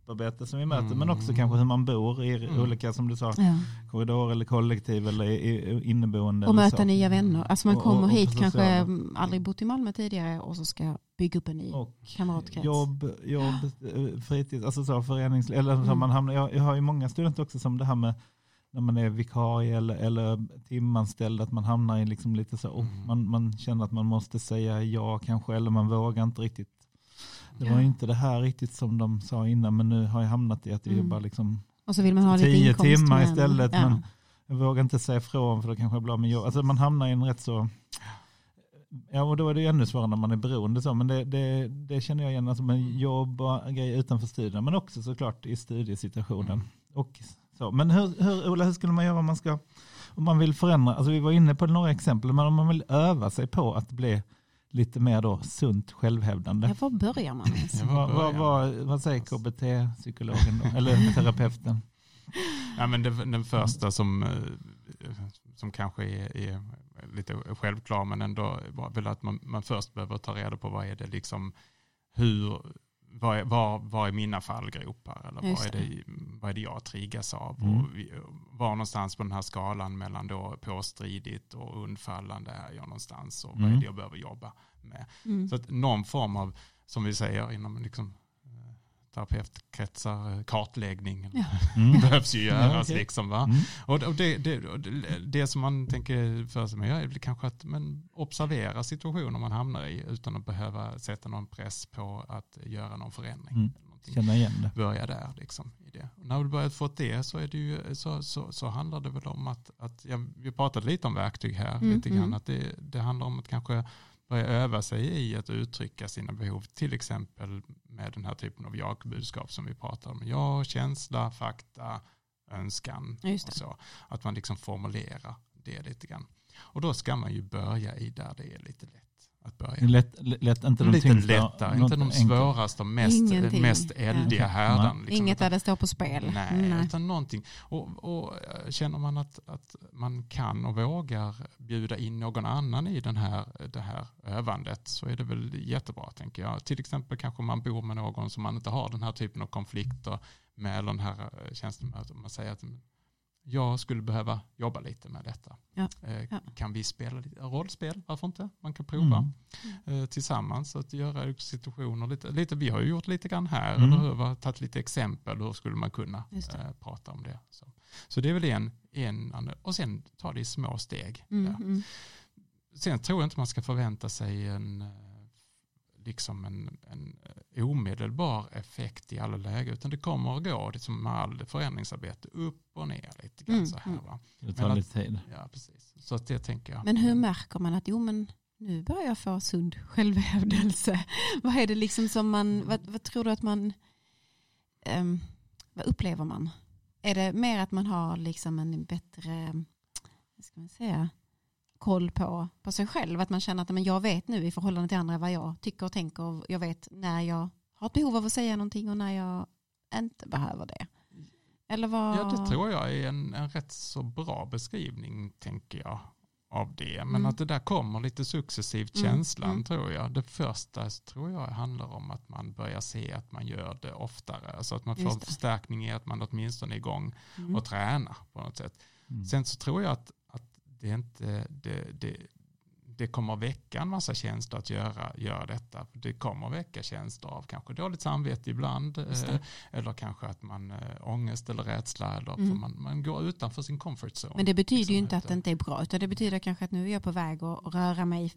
grupparbete som vi möter, Mm. men också kanske hur man bor i Mm. olika, som du sa, Ja. korridor eller kollektiv eller i, inneboende. Och eller möta så. nya vänner. Alltså man Och- kommer och- och hit kanske mm, aldrig bott i Malmö tidigare och så ska bygga upp en ny Och kamratkrets. jobb, jobb, eh, fritid, alltså så förenings... Eller så Mm. man hamnar, jag, jag har ju många studenter också som det här med när man är vikarie eller, eller timanställd, att man hamnar i liksom lite så, oh, Mm. man, man känner att man måste säga ja kanske, eller man vågar inte riktigt. Det var inte det här riktigt som de sa innan, men nu har jag hamnat i att jag Mm. jobbar liksom Och så vill man ha tio timmar istället, Ja. men jag vågar inte säga ifrån för då kanske jag blir av med jobb. Alltså man hamnar i en rätt så, ja och då är det ju ännu svårare när man är beroende så, men det, det, det känner jag igen, alltså med jobb och grejer utanför studierna, men också såklart i studiesituationen. Mm. Och så. Men hur, hur, Ola, hur skulle man göra om man ska, om man vill förändra, alltså vi var inne på några exempel, men om man vill öva sig på att bli lite mer då sunt självhävdande. Ja, var börjar man ens? Vad, vad, vad, vad säger KBT-psykologen då? Eller terapeuten? Ja, men det, den första som, eh, som kanske är, är lite självklar men ändå var väl att man, man först behöver ta reda på vad är det liksom, hur, vad är, var, var är mina fallgropar eller vad är, det, vad är det jag triggas av Mm. och vi- var någonstans på den här skalan mellan då påstridigt och undfallande är jag någonstans och vad är Mm. det jag behöver jobba med. Mm. Så att någon form av, som vi säger inom liksom, terapeutkretsar, eh, kartläggning Ja. Mm. behövs ju göras. Ja, okej. liksom, va? Mm. Och det, det, det, det som man tänker för sig med är kanske att men observera situationer man hamnar i utan att behöva sätta någon press på att göra någon förändring. Mm. Känna igen det. Börja där liksom. I det. Och när du börjat fått det så, är det ju, så, så, så handlar det väl om att, att ja, vi pratat lite om verktyg här, Mm, lite grann, mm. att det, det handlar om att kanske börja öva sig i att uttrycka sina behov, till exempel med den här typen av jag-budskap som vi pratar om. Ja, känsla, fakta, önskan och så. Att man liksom formulerar det lite grann. Och då ska man ju börja i där det är lite lätt att börja. Lätt, lätt, inte de lite tyngsta, något inte de svåraste mest, Ingenting. mest eldiga Ja. härdan. liksom. Inget där det står på spel. Nej, utan någonting. Och, och eh, känner man att, att man kan och vågar bjuda in någon annan i den här, det här övandet så är det väl jättebra tänker jag. Till exempel kanske man bor med någon som man inte har den här typen av konflikter med eller den här eh, att man säger att jag skulle behöva jobba lite med detta. Ja, Eh, ja. Kan vi spela lite rollspel? Varför inte? Man kan prova Mm. eh, tillsammans att göra situationer lite, lite. Vi har ju gjort lite grann här, Mm. eller hur? Tagit lite exempel, hur skulle man kunna eh, prata om det. Så, så det är väl en, en, och sen ta det i små steg. Mm, mm. Sen tror jag inte man ska förvänta sig en, eh, liksom en, en eh, omedelbar effekt i alla lägen, utan det kommer att gå, det som med all förändringsarbete, upp och ner lite grann Mm, så här. mm. Va? Det tar lite tid. Ja, precis. Så att det tänker jag. Men hur märker man att jo, men nu börjar jag få sund självhävdelse? vad är det liksom som man, vad, vad tror du att man, ehm, vad upplever man? Är det mer att man har liksom en bättre, vad ska man säga, koll på, på sig själv? Att man känner att men jag vet nu i förhållande till andra vad jag tycker och tänker. och Jag vet när jag har ett behov av att säga någonting och när jag inte behöver det. Eller vad? Ja, det tror jag är en, en rätt så bra beskrivning, tänker jag. av det. Men Mm. att det där kommer lite successivt, Mm, känslan mm. tror jag. Det första tror jag handlar om att man börjar se att man gör det oftare. Alltså att man får förstärkning i att man åtminstone är igång Mm. och tränar på något sätt. Mm. Sen så tror jag att, det inte, det, det, det kommer väcka en massa känslor att göra, göra detta. Det kommer väcka känslor av kanske dåligt samvete ibland. Eh, eller kanske att man äh, ångest eller rädsla. Eller Mm. man, man går utanför sin comfort zone. Men det betyder liksom ju inte att det inte är bra, utan det betyder kanske att nu är jag på väg att röra mig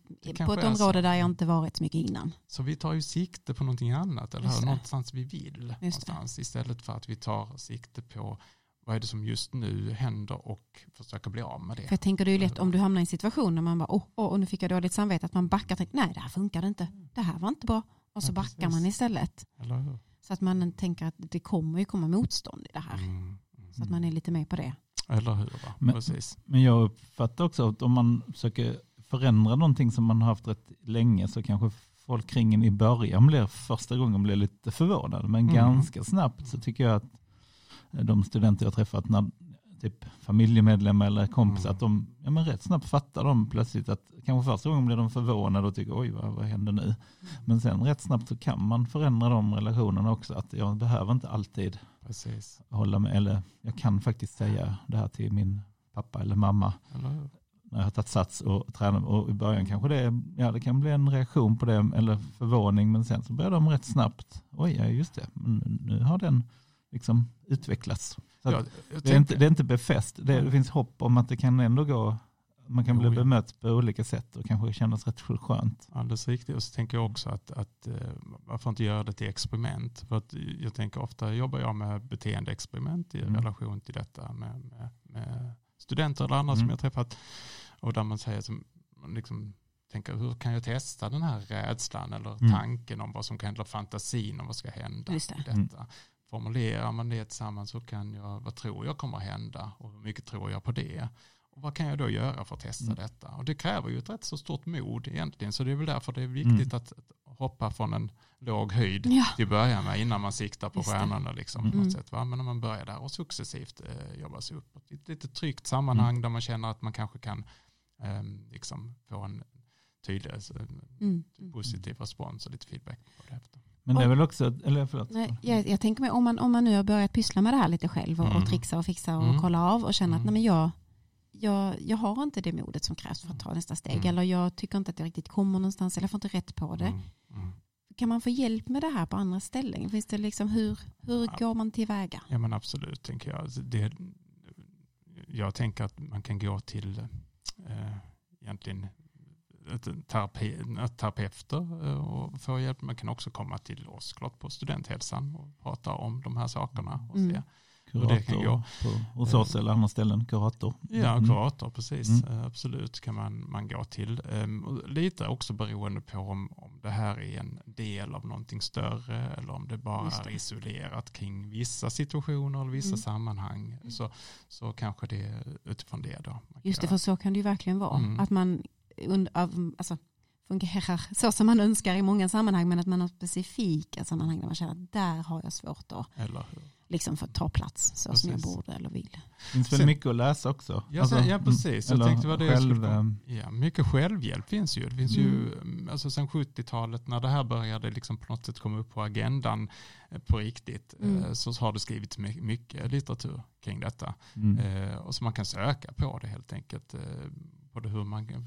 på ett är område där jag inte varit så mycket innan. Så vi tar ju sikte på någonting annat. Eller Just hur? det. någonstans vi vill. Någonstans, istället för att vi tar sikte på vad är det som just nu händer och försöker bli av med det. För jag tänker det är ju lätt om du hamnar i en situation där man bara, åh, åh, och nu fick jag dåligt samvete, att man backar och tänker, nej det här funkade inte, det här var inte bra. Och så Ja, backar man istället. Eller hur? Så att man tänker att det kommer ju komma motstånd i det här. Mm. Mm. Så att man är lite med på det. Eller hur? Va? Men- Precis. Men jag uppfattar också att om man försöker förändra någonting som man har haft rätt länge så kanske folk kring en i början blir första gången blir lite förvånade. Men Mm. ganska snabbt så tycker jag att de studenter jag träffat när typ familjemedlemmar eller kompisar Mm. att de ja, men rätt snabbt fattar de plötsligt att kanske första gången blir de förvånade och tycker oj vad, vad händer nu. Men sen rätt snabbt så kan man förändra de relationerna också att jag behöver inte alltid Precis. hålla med eller jag kan faktiskt säga det här till min pappa eller mamma Eller när jag har tagit sats och tränat. Och i början kanske det, ja, det kan bli en reaktion på det eller förvåning men sen så börjar de rätt snabbt. Oj, ja just det, men nu har den liksom Jag, jag det, är inte, det är inte befäst. Det, det finns hopp om att det kan ändå gå, man kan Jo, bli ja. bemött på olika sätt och kanske kännas rätt skönt. Alldeles riktigt. Och så tänker jag också att, att eh, varför inte göra det till experiment? För att jag tänker ofta jobbar jag med beteendeexperiment i Mm. relation till detta med, med, med studenter eller andra som Mm. jag träffat. Och där man säger som, man liksom tänker hur kan jag testa den här rädslan eller Mm. tanken om vad som kan hända, fantasin om vad ska hända Just det. detta. Mm. Formulerar man det tillsammans så kan jag, vad tror jag kommer hända och hur mycket tror jag på det? Och vad kan jag då göra för att testa Mm. detta? Och det kräver ju ett rätt så stort mod egentligen. Så det är väl därför det är viktigt att, att hoppa från en låg höjd Ja, till att börja med innan man siktar på Just stjärnorna. Liksom, Mm. på Mm. något sätt, va? Men när man börjar där och successivt eh, jobba sig upp. Ett lite tryggt sammanhang Mm. där man känner att man kanske kan eh, liksom få en tydlig mm. Mm. positiv respons och lite feedback på det efter. Men det är väl också, eller förlåt. Nej, jag, jag tänker mig om man, om man nu har börjat pyssla med det här lite själv och, Mm. och trixa och fixa och Mm. kolla av och känna att Mm. nej, men jag, jag, jag har inte det modet som krävs för att ta nästa steg Mm. eller jag tycker inte att jag riktigt kommer någonstans eller jag får inte rätt på det. Mm. Mm. Kan man få hjälp med det här på andra ställen? Finns det liksom hur, hur Ja. går man tillväga? Ja men absolut tänker jag. Alltså, Det, jag tänker att man kan gå till eh, egentligen terapi, ett terapeuter eh, och få hjälp. Man kan också komma till oss klart på studenthälsan och prata om de här sakerna. Och Mm. se. Och det kan Kurator gå. på, hos oss eller andra ställen, kurator. Ja, Mm. kurator, precis. Mm. Eh, Absolut kan man, man gå till. Ehm, och Lite också beroende på om, om det här är en del av någonting större eller om det bara det. är isolerat kring vissa situationer eller vissa Mm. sammanhang. Så, så kanske det är utifrån det då. Just det, för så kan det ju verkligen vara. Mm. Att man av, alltså, fungerar så som man önskar i många sammanhang men att man har specifika sammanhang där man känner att där har jag svårt att Eller liksom få ta plats så som jag Precis. borde eller vill. Det finns väl mycket att läsa också. Ja, Alltså, ja precis. Jag tänkte vad det själv, skulle komma- eh, Ja, mycket självhjälp finns ju. Det finns ju, mm, alltså sen 70-talet när det här började liksom på något sätt komma upp på agendan eh, på riktigt Mm. eh, så har det skrivits my- mycket litteratur kring detta. mm. Eh, och så man kan söka på det helt enkelt. Både hur man kan,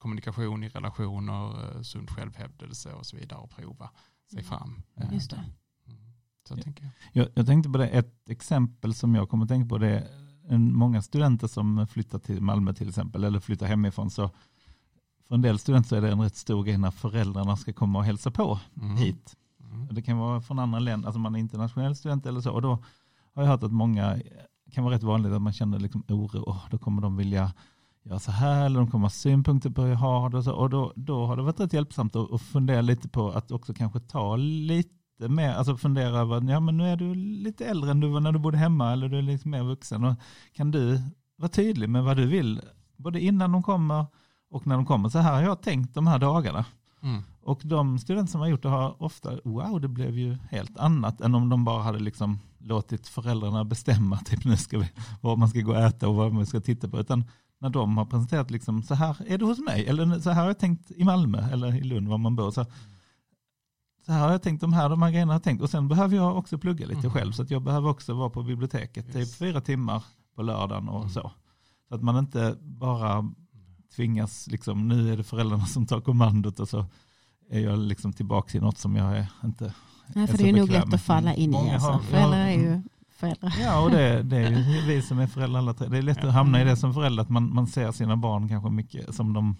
kommunikation i relationer, eh, sund självhävdelse och så vidare och prova sig Mm. fram. Eh, Just det. mm. Så Ja. tänker jag. Jag, jag tänkte på det, ett exempel som jag kommer att tänka på det är en, många studenter som flyttar till Malmö till exempel eller flyttar hemifrån så för en del studenter så är det en rätt stor grej när föräldrarna ska komma och hälsa på Mm. hit. Mm. Det kan vara från andra länder, alltså man är internationell student eller så och då har jag hört att många kan vara rätt vanligt att man känner liksom oro, och då kommer de vilja göra så här eller de kommer ha synpunkter på hur jag har det och så och då, då har det varit rätt hjälpsamt att, att fundera lite på att också kanske ta lite mer, alltså fundera över, ja men nu är du lite äldre än du var när du bodde hemma eller du är lite mer vuxen och kan du vara tydlig med vad du vill både innan de kommer och när de kommer. Så här har jag tänkt de här dagarna. Mm. Och de studenter som har gjort det har ofta, wow det blev ju helt annat än om de bara hade liksom låtit föräldrarna bestämma typ nu ska vi, vad man ska gå och äta och vad man ska titta på. Utan när de har presenterat liksom så här är det hos mig eller så här har jag tänkt i Malmö eller i Lund var man bor. Så, så här har jag tänkt de här, de här grejerna har jag tänkt och sen behöver jag också plugga lite Mm. själv så att jag behöver också vara på biblioteket typ Yes. fyra timmar på lördagen och Mm. så. Så att man inte bara tvingas, liksom, nu är det föräldrarna som tar kommandot och så är jag liksom tillbaka i något som jag är inte Nej, är för så det är nog lätt att falla in i. Alltså. Föräldrar är ju föräldrar. Ja, och det, det är ju vi som är föräldrar alla tre. Det är lätt att hamna i det som förälder, att man, man ser sina barn kanske mycket som de,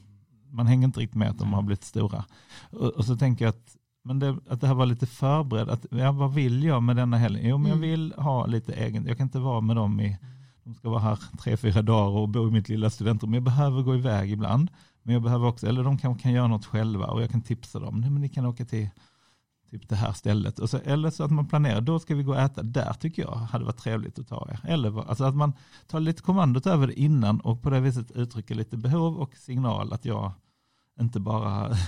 man hänger inte riktigt med att de har blivit stora. Och, och så tänker jag att, men det, att det här var lite förberedd, att ja, vad vill jag med denna helgen? Jo, men jag Mm. vill ha lite egen, jag kan inte vara med dem i, de ska vara här tre, fyra dagar och bo i mitt lilla studentrum. Jag behöver gå iväg ibland, men jag behöver också, eller de kanske kan göra något själva och jag kan tipsa dem, nej men ni kan åka till typ det här stället. Och så, eller så att man planerar, då ska vi gå och äta där tycker jag hade varit trevligt att ta er. Eller alltså att man tar lite kommandot över det innan och på det viset uttrycker lite behov och signal att jag inte bara...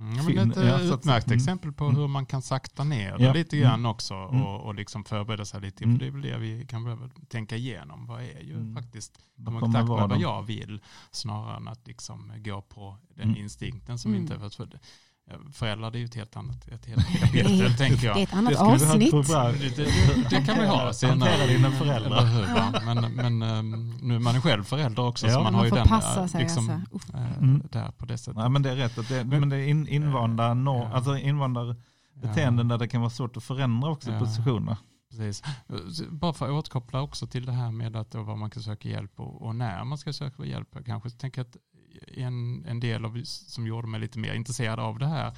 Mm, men Fin- ett ja, så att- utmärkt mm. exempel på Mm. hur man kan sakta ner Ja. det lite grann Mm. också Mm. och, och liksom förbereda sig lite. Mm. För det är väl det vi kan behöva tänka igenom. Vad är ju Mm. faktiskt komma i kontakt med vad jag vill snarare än att liksom gå på den Mm. instinkten som Mm. inte är för Föräldrar det är ju ett helt annat ett helt kapitel tänker Det är jag. ett annat Det avsnitt. Det, det, det kan vi ha senare. Hantera dina föräldrar. hur? Men, men ehm, nu är man ju själv förälder också Ja. så man Man har ju den passa eh, sig, liksom, alltså. Eh, Mm. där på det sättet. Nej men det är rätt, att det, men det är in, invanda, no, Ja. alltså invandrarbeteenden där det kan vara svårt att förändra också Ja. positioner. Precis. Bara för att återkoppla också till det här med att vad man kan söka hjälp och, och när man ska söka hjälp. Jag kanske tänker att en, en del av, som gjorde mig lite mer intresserad av det här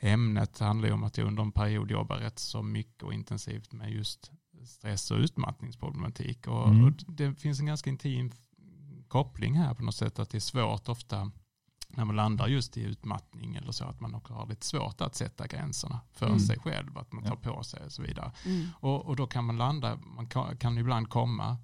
ämnet handlar ju om att jag under en period jobbar rätt så mycket och intensivt med just stress och utmattningsproblematik. Och, Mm. och det finns en ganska intim koppling här på något sätt att det är svårt ofta när man landar just i utmattning eller så att man också har lite svårt att sätta gränserna för Mm. sig själv, att man tar på sig och så vidare. Mm. Och, och då kan man landa, man kan, kan ibland komma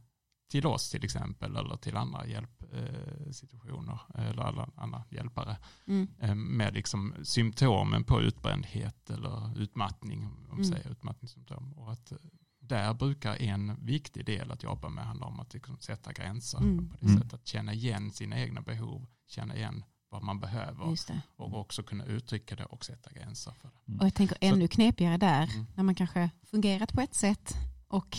till oss till exempel eller till andra hjälpsituationer eh, eller alla andra hjälpare Mm. eh, med liksom symptomen på utbrändhet eller utmattning, om Mm. vi säger utmattningssymptom. Och att eh, där brukar en viktig del att jobba med handla om att liksom sätta gränser Mm. på det Mm. sättet. Att känna igen sina egna behov, känna igen vad man behöver och också kunna uttrycka det och sätta gränser för det. Och jag tänker ännu knepigare där, Mm. när man kanske fungerat på ett sätt och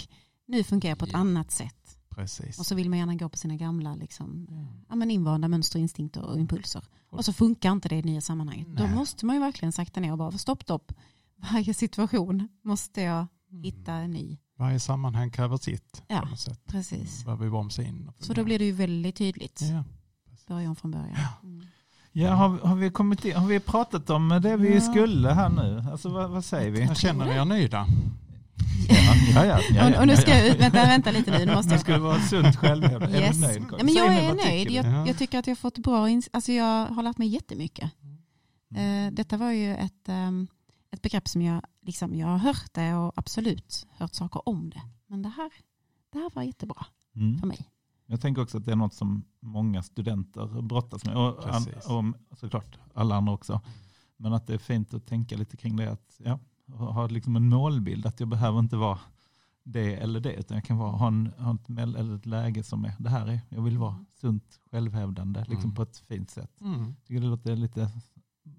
nu fungerar på ett Ja. annat sätt. Precis. Och så vill man gärna gå på sina gamla liksom, Ja. ja, men invanda mönster, instinkter och impulser. Och så funkar inte det i nya sammanhanget. Då Nej. måste man ju verkligen sakta ner och bara stopp, stopp. Varje situation måste jag hitta en ny. Varje sammanhang kräver sitt Ja. på något sätt. Precis. Behöver vi bromsa in. Så då blir det ju väldigt tydligt. Ja. Börja om från början. Mm. Ja, har, har, vi kommit in, har vi pratat om det vi Ja. skulle här nu? Alltså vad, vad säger vi? Jag känner er nöjda. Ja, ja, ja, ja, och, och nu ska ja. jag ut, vänta, vänta lite nu, nu måste Nu jag. ska det vara sunt självhävdande. Är Yes. du nöjd? Ja, men jag är nöjd. du? Jag, Ja. jag tycker att jag har fått bra, ins- alltså jag har lärt mig jättemycket. Mm. Eh, detta var ju ett, ehm, ett begrepp som jag, liksom, jag har hört det och absolut hört saker om det. Men det här, det här var jättebra Mm. för mig. Jag tänker också att det är något som många studenter brottas med. Och, an, och såklart alla andra också. Men att det är fint att tänka lite kring det. Att, ja, ha liksom en målbild. Att jag behöver inte vara det eller det. Utan jag kan vara, ha, en, ha ett, eller ett läge som är det här är. Jag vill vara sunt självhävdande liksom Mm. på ett fint sätt. Mm. Tycker det låter lite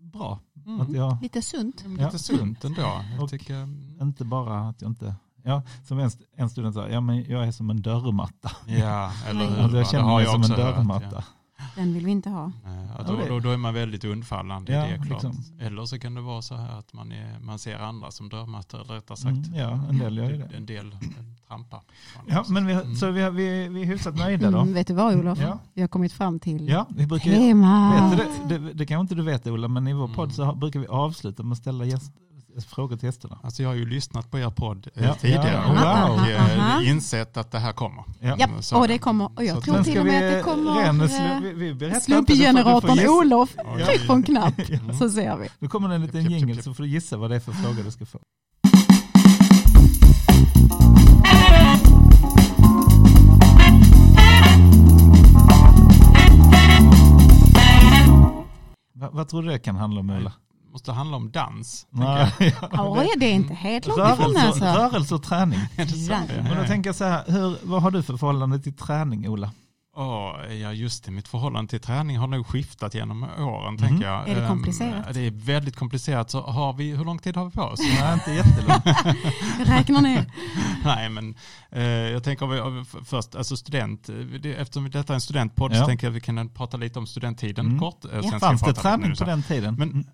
bra. Mm. Att jag Lite sunt. Ja. Lite sunt ändå. Jag Och- tycker, mm. inte bara att jag inte... Ja, som en, en student sa, ja, men jag är som en dörrmatta. ja, eller Nej. hur? Alltså jag känner mig jag som en också hört, dörrmatta. Den vill vi inte ha. Ja, Ja, då, då, då är man väldigt undfallande. Ja, det är klart. liksom. Eller så kan det vara så här att man, är, man ser andra som dörrmattor. Eller rättare sagt, Mm, ja, en del gör ju det. En del trampar. Ja, men vi, Mm. så vi, har- vi, vi är hyfsat nöjda då. Mm, vet du vad Olof? Ja. Vi har kommit fram till Ja, vi brukar, tema. vet du det, det, det kanske inte du vet Ola, men i vår podd Mm. så brukar vi avsluta med att ställa gäst, frågor till gästerna. Alltså jag har ju lyssnat på er podd eh, Ja, tidigare ja, och wow. eh, Aha. insett att det här kommer. Ja. Ja, Så- och det kommer. Och jag så- tror till och med att det kommer eh, slumpgeneratorn. Olof. Tryck på en knapp Mm. så ser vi. Nu kommer det en liten jingel så får du gissa vad det är för fråga du ska få. Va, vad vad tror du det kan handla om Ola? Måste handla om dans. Nej, Oj, det är inte helt långt ifrån Rörelse, alltså. rörelse och träning. Ja. Men då tänker jag så här, hur, vad har du för förhållande till träning Ola? Åh, ja, just det. Mitt förhållande till träning har nog skiftat genom åren, Mhm. tänker jag. Är det Ehm, komplicerat? Det är väldigt komplicerat. Så har vi, hur lång tid har vi på oss? Nej, inte jättelångt. Jag räknar ner. Nej, men eh, jag tänker först, alltså student, eh, det, eftersom detta är en studentpodd Ja. så tänker jag att vi kan prata lite om studenttiden Mm. kort. eh, Ja. sen ska Fanns det träning nu, på den tiden? Men Mm. eh,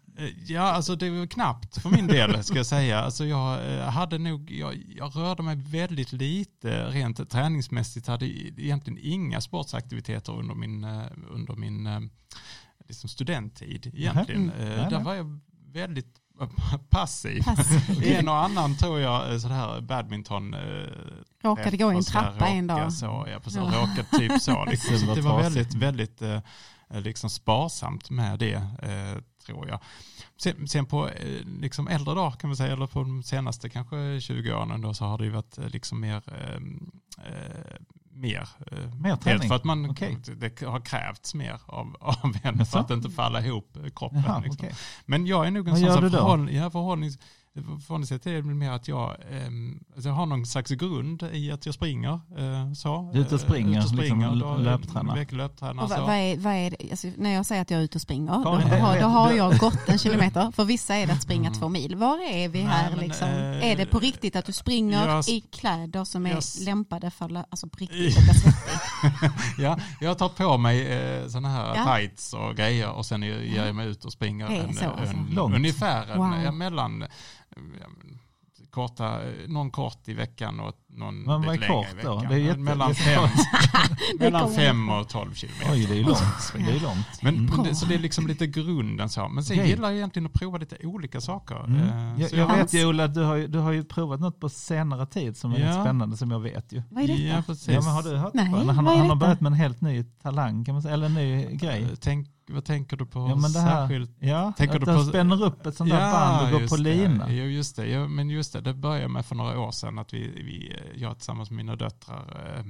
ja, alltså det var knappt för min del ska jag säga. Alltså jag eh, hade nog, jag, jag rörde mig väldigt lite rent träningsmässigt. Hade egentligen inga sportsaktiviteter under min, eh, under min eh, liksom studenttid egentligen. Mm. Där var jag väldigt passiv. Pass. En och annan tror jag sådär badminton Råkade gå i en trappa en dag. Så, ja, precis, Ja. råkade typ så. Liksom. så Det var väldigt, väldigt liksom sparsamt med det, tror jag. Sen, sen på eh, liksom äldre dagar kan man säga, eller på de senaste kanske 20 åren då, så har det ju varit eh, liksom mer, eh, mer, eh, Mer helt träning? för att man, Okej. det har krävts mer av, av en Jaså? för att inte falla ihop kroppen. Jaha, liksom. okej. Men jag är nog en Vad sån som förhåll, ja, förhållnings, förhållningssätt är mer att jag, ehm, alltså jag har någon slags grund i att jag springer. Eh, så. Du är ute och Eh, springer, ute och springer liksom löptränar. Löptränar. Och vad, vad, är, vad är det, alltså, när jag säger att jag är ute och springer, då, har, då har jag gått en kilometer. För vissa är det att springa Mm. två mil. Var är vi Nej, här men, liksom? eh, är det på riktigt att du springer jag- i kläder som är jag s- lämpade för, alltså på riktigt ja, jag tar på mig eh, sådana här Ja. tights och grejer och sen ger jag mig ut och springer är en, så, alltså. en, Långt. ungefär en, Wow. mellan eh, korta, någon kort i veckan och någon Men vad är lite kort då? veckan. Det är jätte- mellan jätte- fem, mellan fem och tolv kilometer. Oj, det är ju långt. Det är långt. Men, Mm. men det, så det är liksom lite grunden så. Men sen Okej. gillar jag egentligen att prova lite olika saker. Mm. Eh, Jag, så jag vet ju Ola, du har ju, du har ju provat något på senare tid som är Ja. rätt spännande som jag vet ju. Vad är detta? Ja, precis. Ja, men har du hört Nej, på? Han, han har börjat med en helt ny talang kan man säga, eller en ny grej. Eh, Tänk, vad tänker du på Ja, men det här, särskilt? ja, Tänker att du på- spänner upp ett sånt där band och går på lina. Jo, just det. Ja, men just det, det började med för några år sedan att vi, vi jag tillsammans med mina döttrar eh,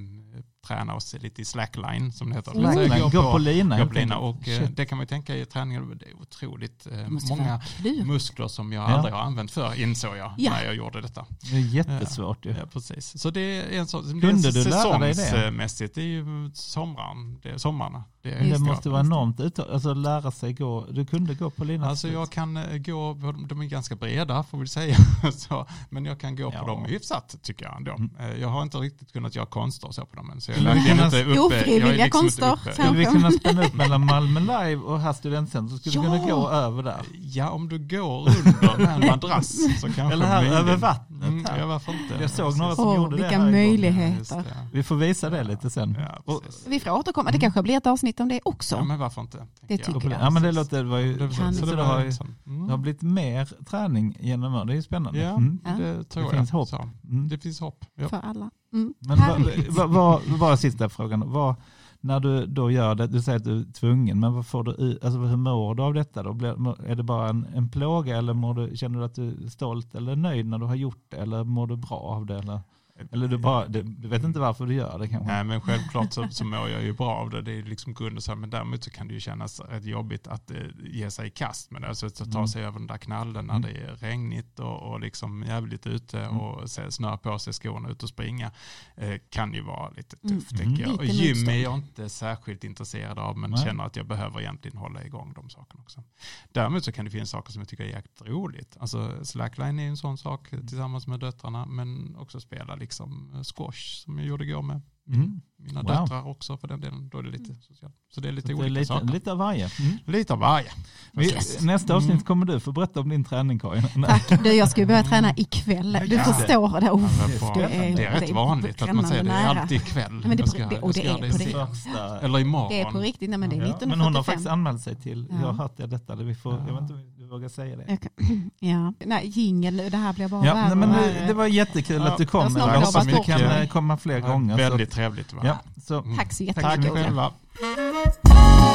tränar oss lite i slackline som det heter. Slackline, Det vill säga, Gå på lina Gå helt på lina och Shit. det kan man ju tänka i träningen, det är otroligt måste många muskler som jag Ja. aldrig har använt för insåg jag Ja. när jag gjorde detta. Det är jättesvårt ju. Ja, precis. Så det är en sån, Kunde det är det? säsongsmässigt, det är ju sommaren, det är sommarna. Det, är det det. måste vara enormt utta- alltså lära sig gå, du kunde gå på lina. Alltså jag kan eh, gå, de är ganska breda får vi säga, så, men jag kan gå Ja. på dem hyfsat tycker jag ändå. Mm. Eh, Jag har inte riktigt kunnat göra konster och så på dem än. Så jag är Skulle vi verkligen kunna- inte uppe. Ofrivilliga liksom inte konster, Skulle vi kunna spänna upp mellan Malmö Live och här studentcentrum så skulle du Ja. kunna gå över där. Ja, om du går under med en madrass så kanske Eller här över vattnet Mm, här. ja, varför inte? Jag såg några som Åh, gjorde det vilka en gång. möjligheter. Det. Vi får visa det lite sen. Ja. Vi får återkomma, det kanske blir ett avsnitt om det också. Ja, men varför inte? Det jag. tycker jag. Ja men det låter, var ju, Kan så det det var har, ju. Mm. det har blivit mer träning genom år, det är ju spännande. Ja, Mm. Det tror Det jag. finns hopp. Så. Mm. Det finns hopp. Ja. För alla. Mm. Men vad, vad, vad, sista frågan? Vad, när du då gör det, du säger att du är tvungen, men vad får du alltså hur mår du av detta då? Blir, är det bara en, en plåga eller mår du, känner du att du är stolt eller nöjd när du har gjort det? Eller mår du bra av det? Eller, eller du, bara, du, du vet inte varför du gör det kanske? Nej men självklart så, så mår jag ju bra av det. Det är liksom grunden. Men däremot så kan det ju kännas rätt jobbigt att eh, ge sig i kast med det. Alltså att ta Mm. sig över den där knallen när Mm. det är regnigt och, och liksom jävligt ute Mm. och se, på sig skorna ut och springa. Eh, kan ju vara lite Mm. tufft Mm. tänker jag. Och gym är jag inte särskilt intresserad av men Nej. känner att jag behöver egentligen hålla igång de sakerna också. Däremot så kan det finnas saker som jag tycker är jäkligt roligt. Alltså slackline är en sån sak tillsammans med döttrarna men också spela liksom eh, squash som jag gjorde igår med Mm. mina Wow. Mm. döttrar också för den delen. Då är det lite socialt. Så det är Så lite är olika lite, saker. lite av varje. Mm. Lite av varje. Vi, Precis. nästa avsnitt Mm. kommer du få berätta om din träning Karin. Tack. Du, jag ska ju börja träna ikväll. Du Ja. förstår det. Oh, Ja, det är- det är rätt är vanligt att man säger det. Det är alltid ikväll. Men det är ska- det- och det är på det. Första, Eller imorgon. Det är på riktigt. Nej, men det är Ja, 1945. men hon har faktiskt anmält sig till, Ja. jag har hört det, detta, det vi får, Ja. jag vet inte vågar säga det. Kan- Ja, nej, jingel nu. Det här blir bara Ja, värre nej, men det, det var jättekul Ja, att du kom. Jag hoppas vi kan komma fler Ja, gånger. så- Väldigt trevligt. Va? Ja, så Mm. Tack så Tack jättemycket. Ola. själva.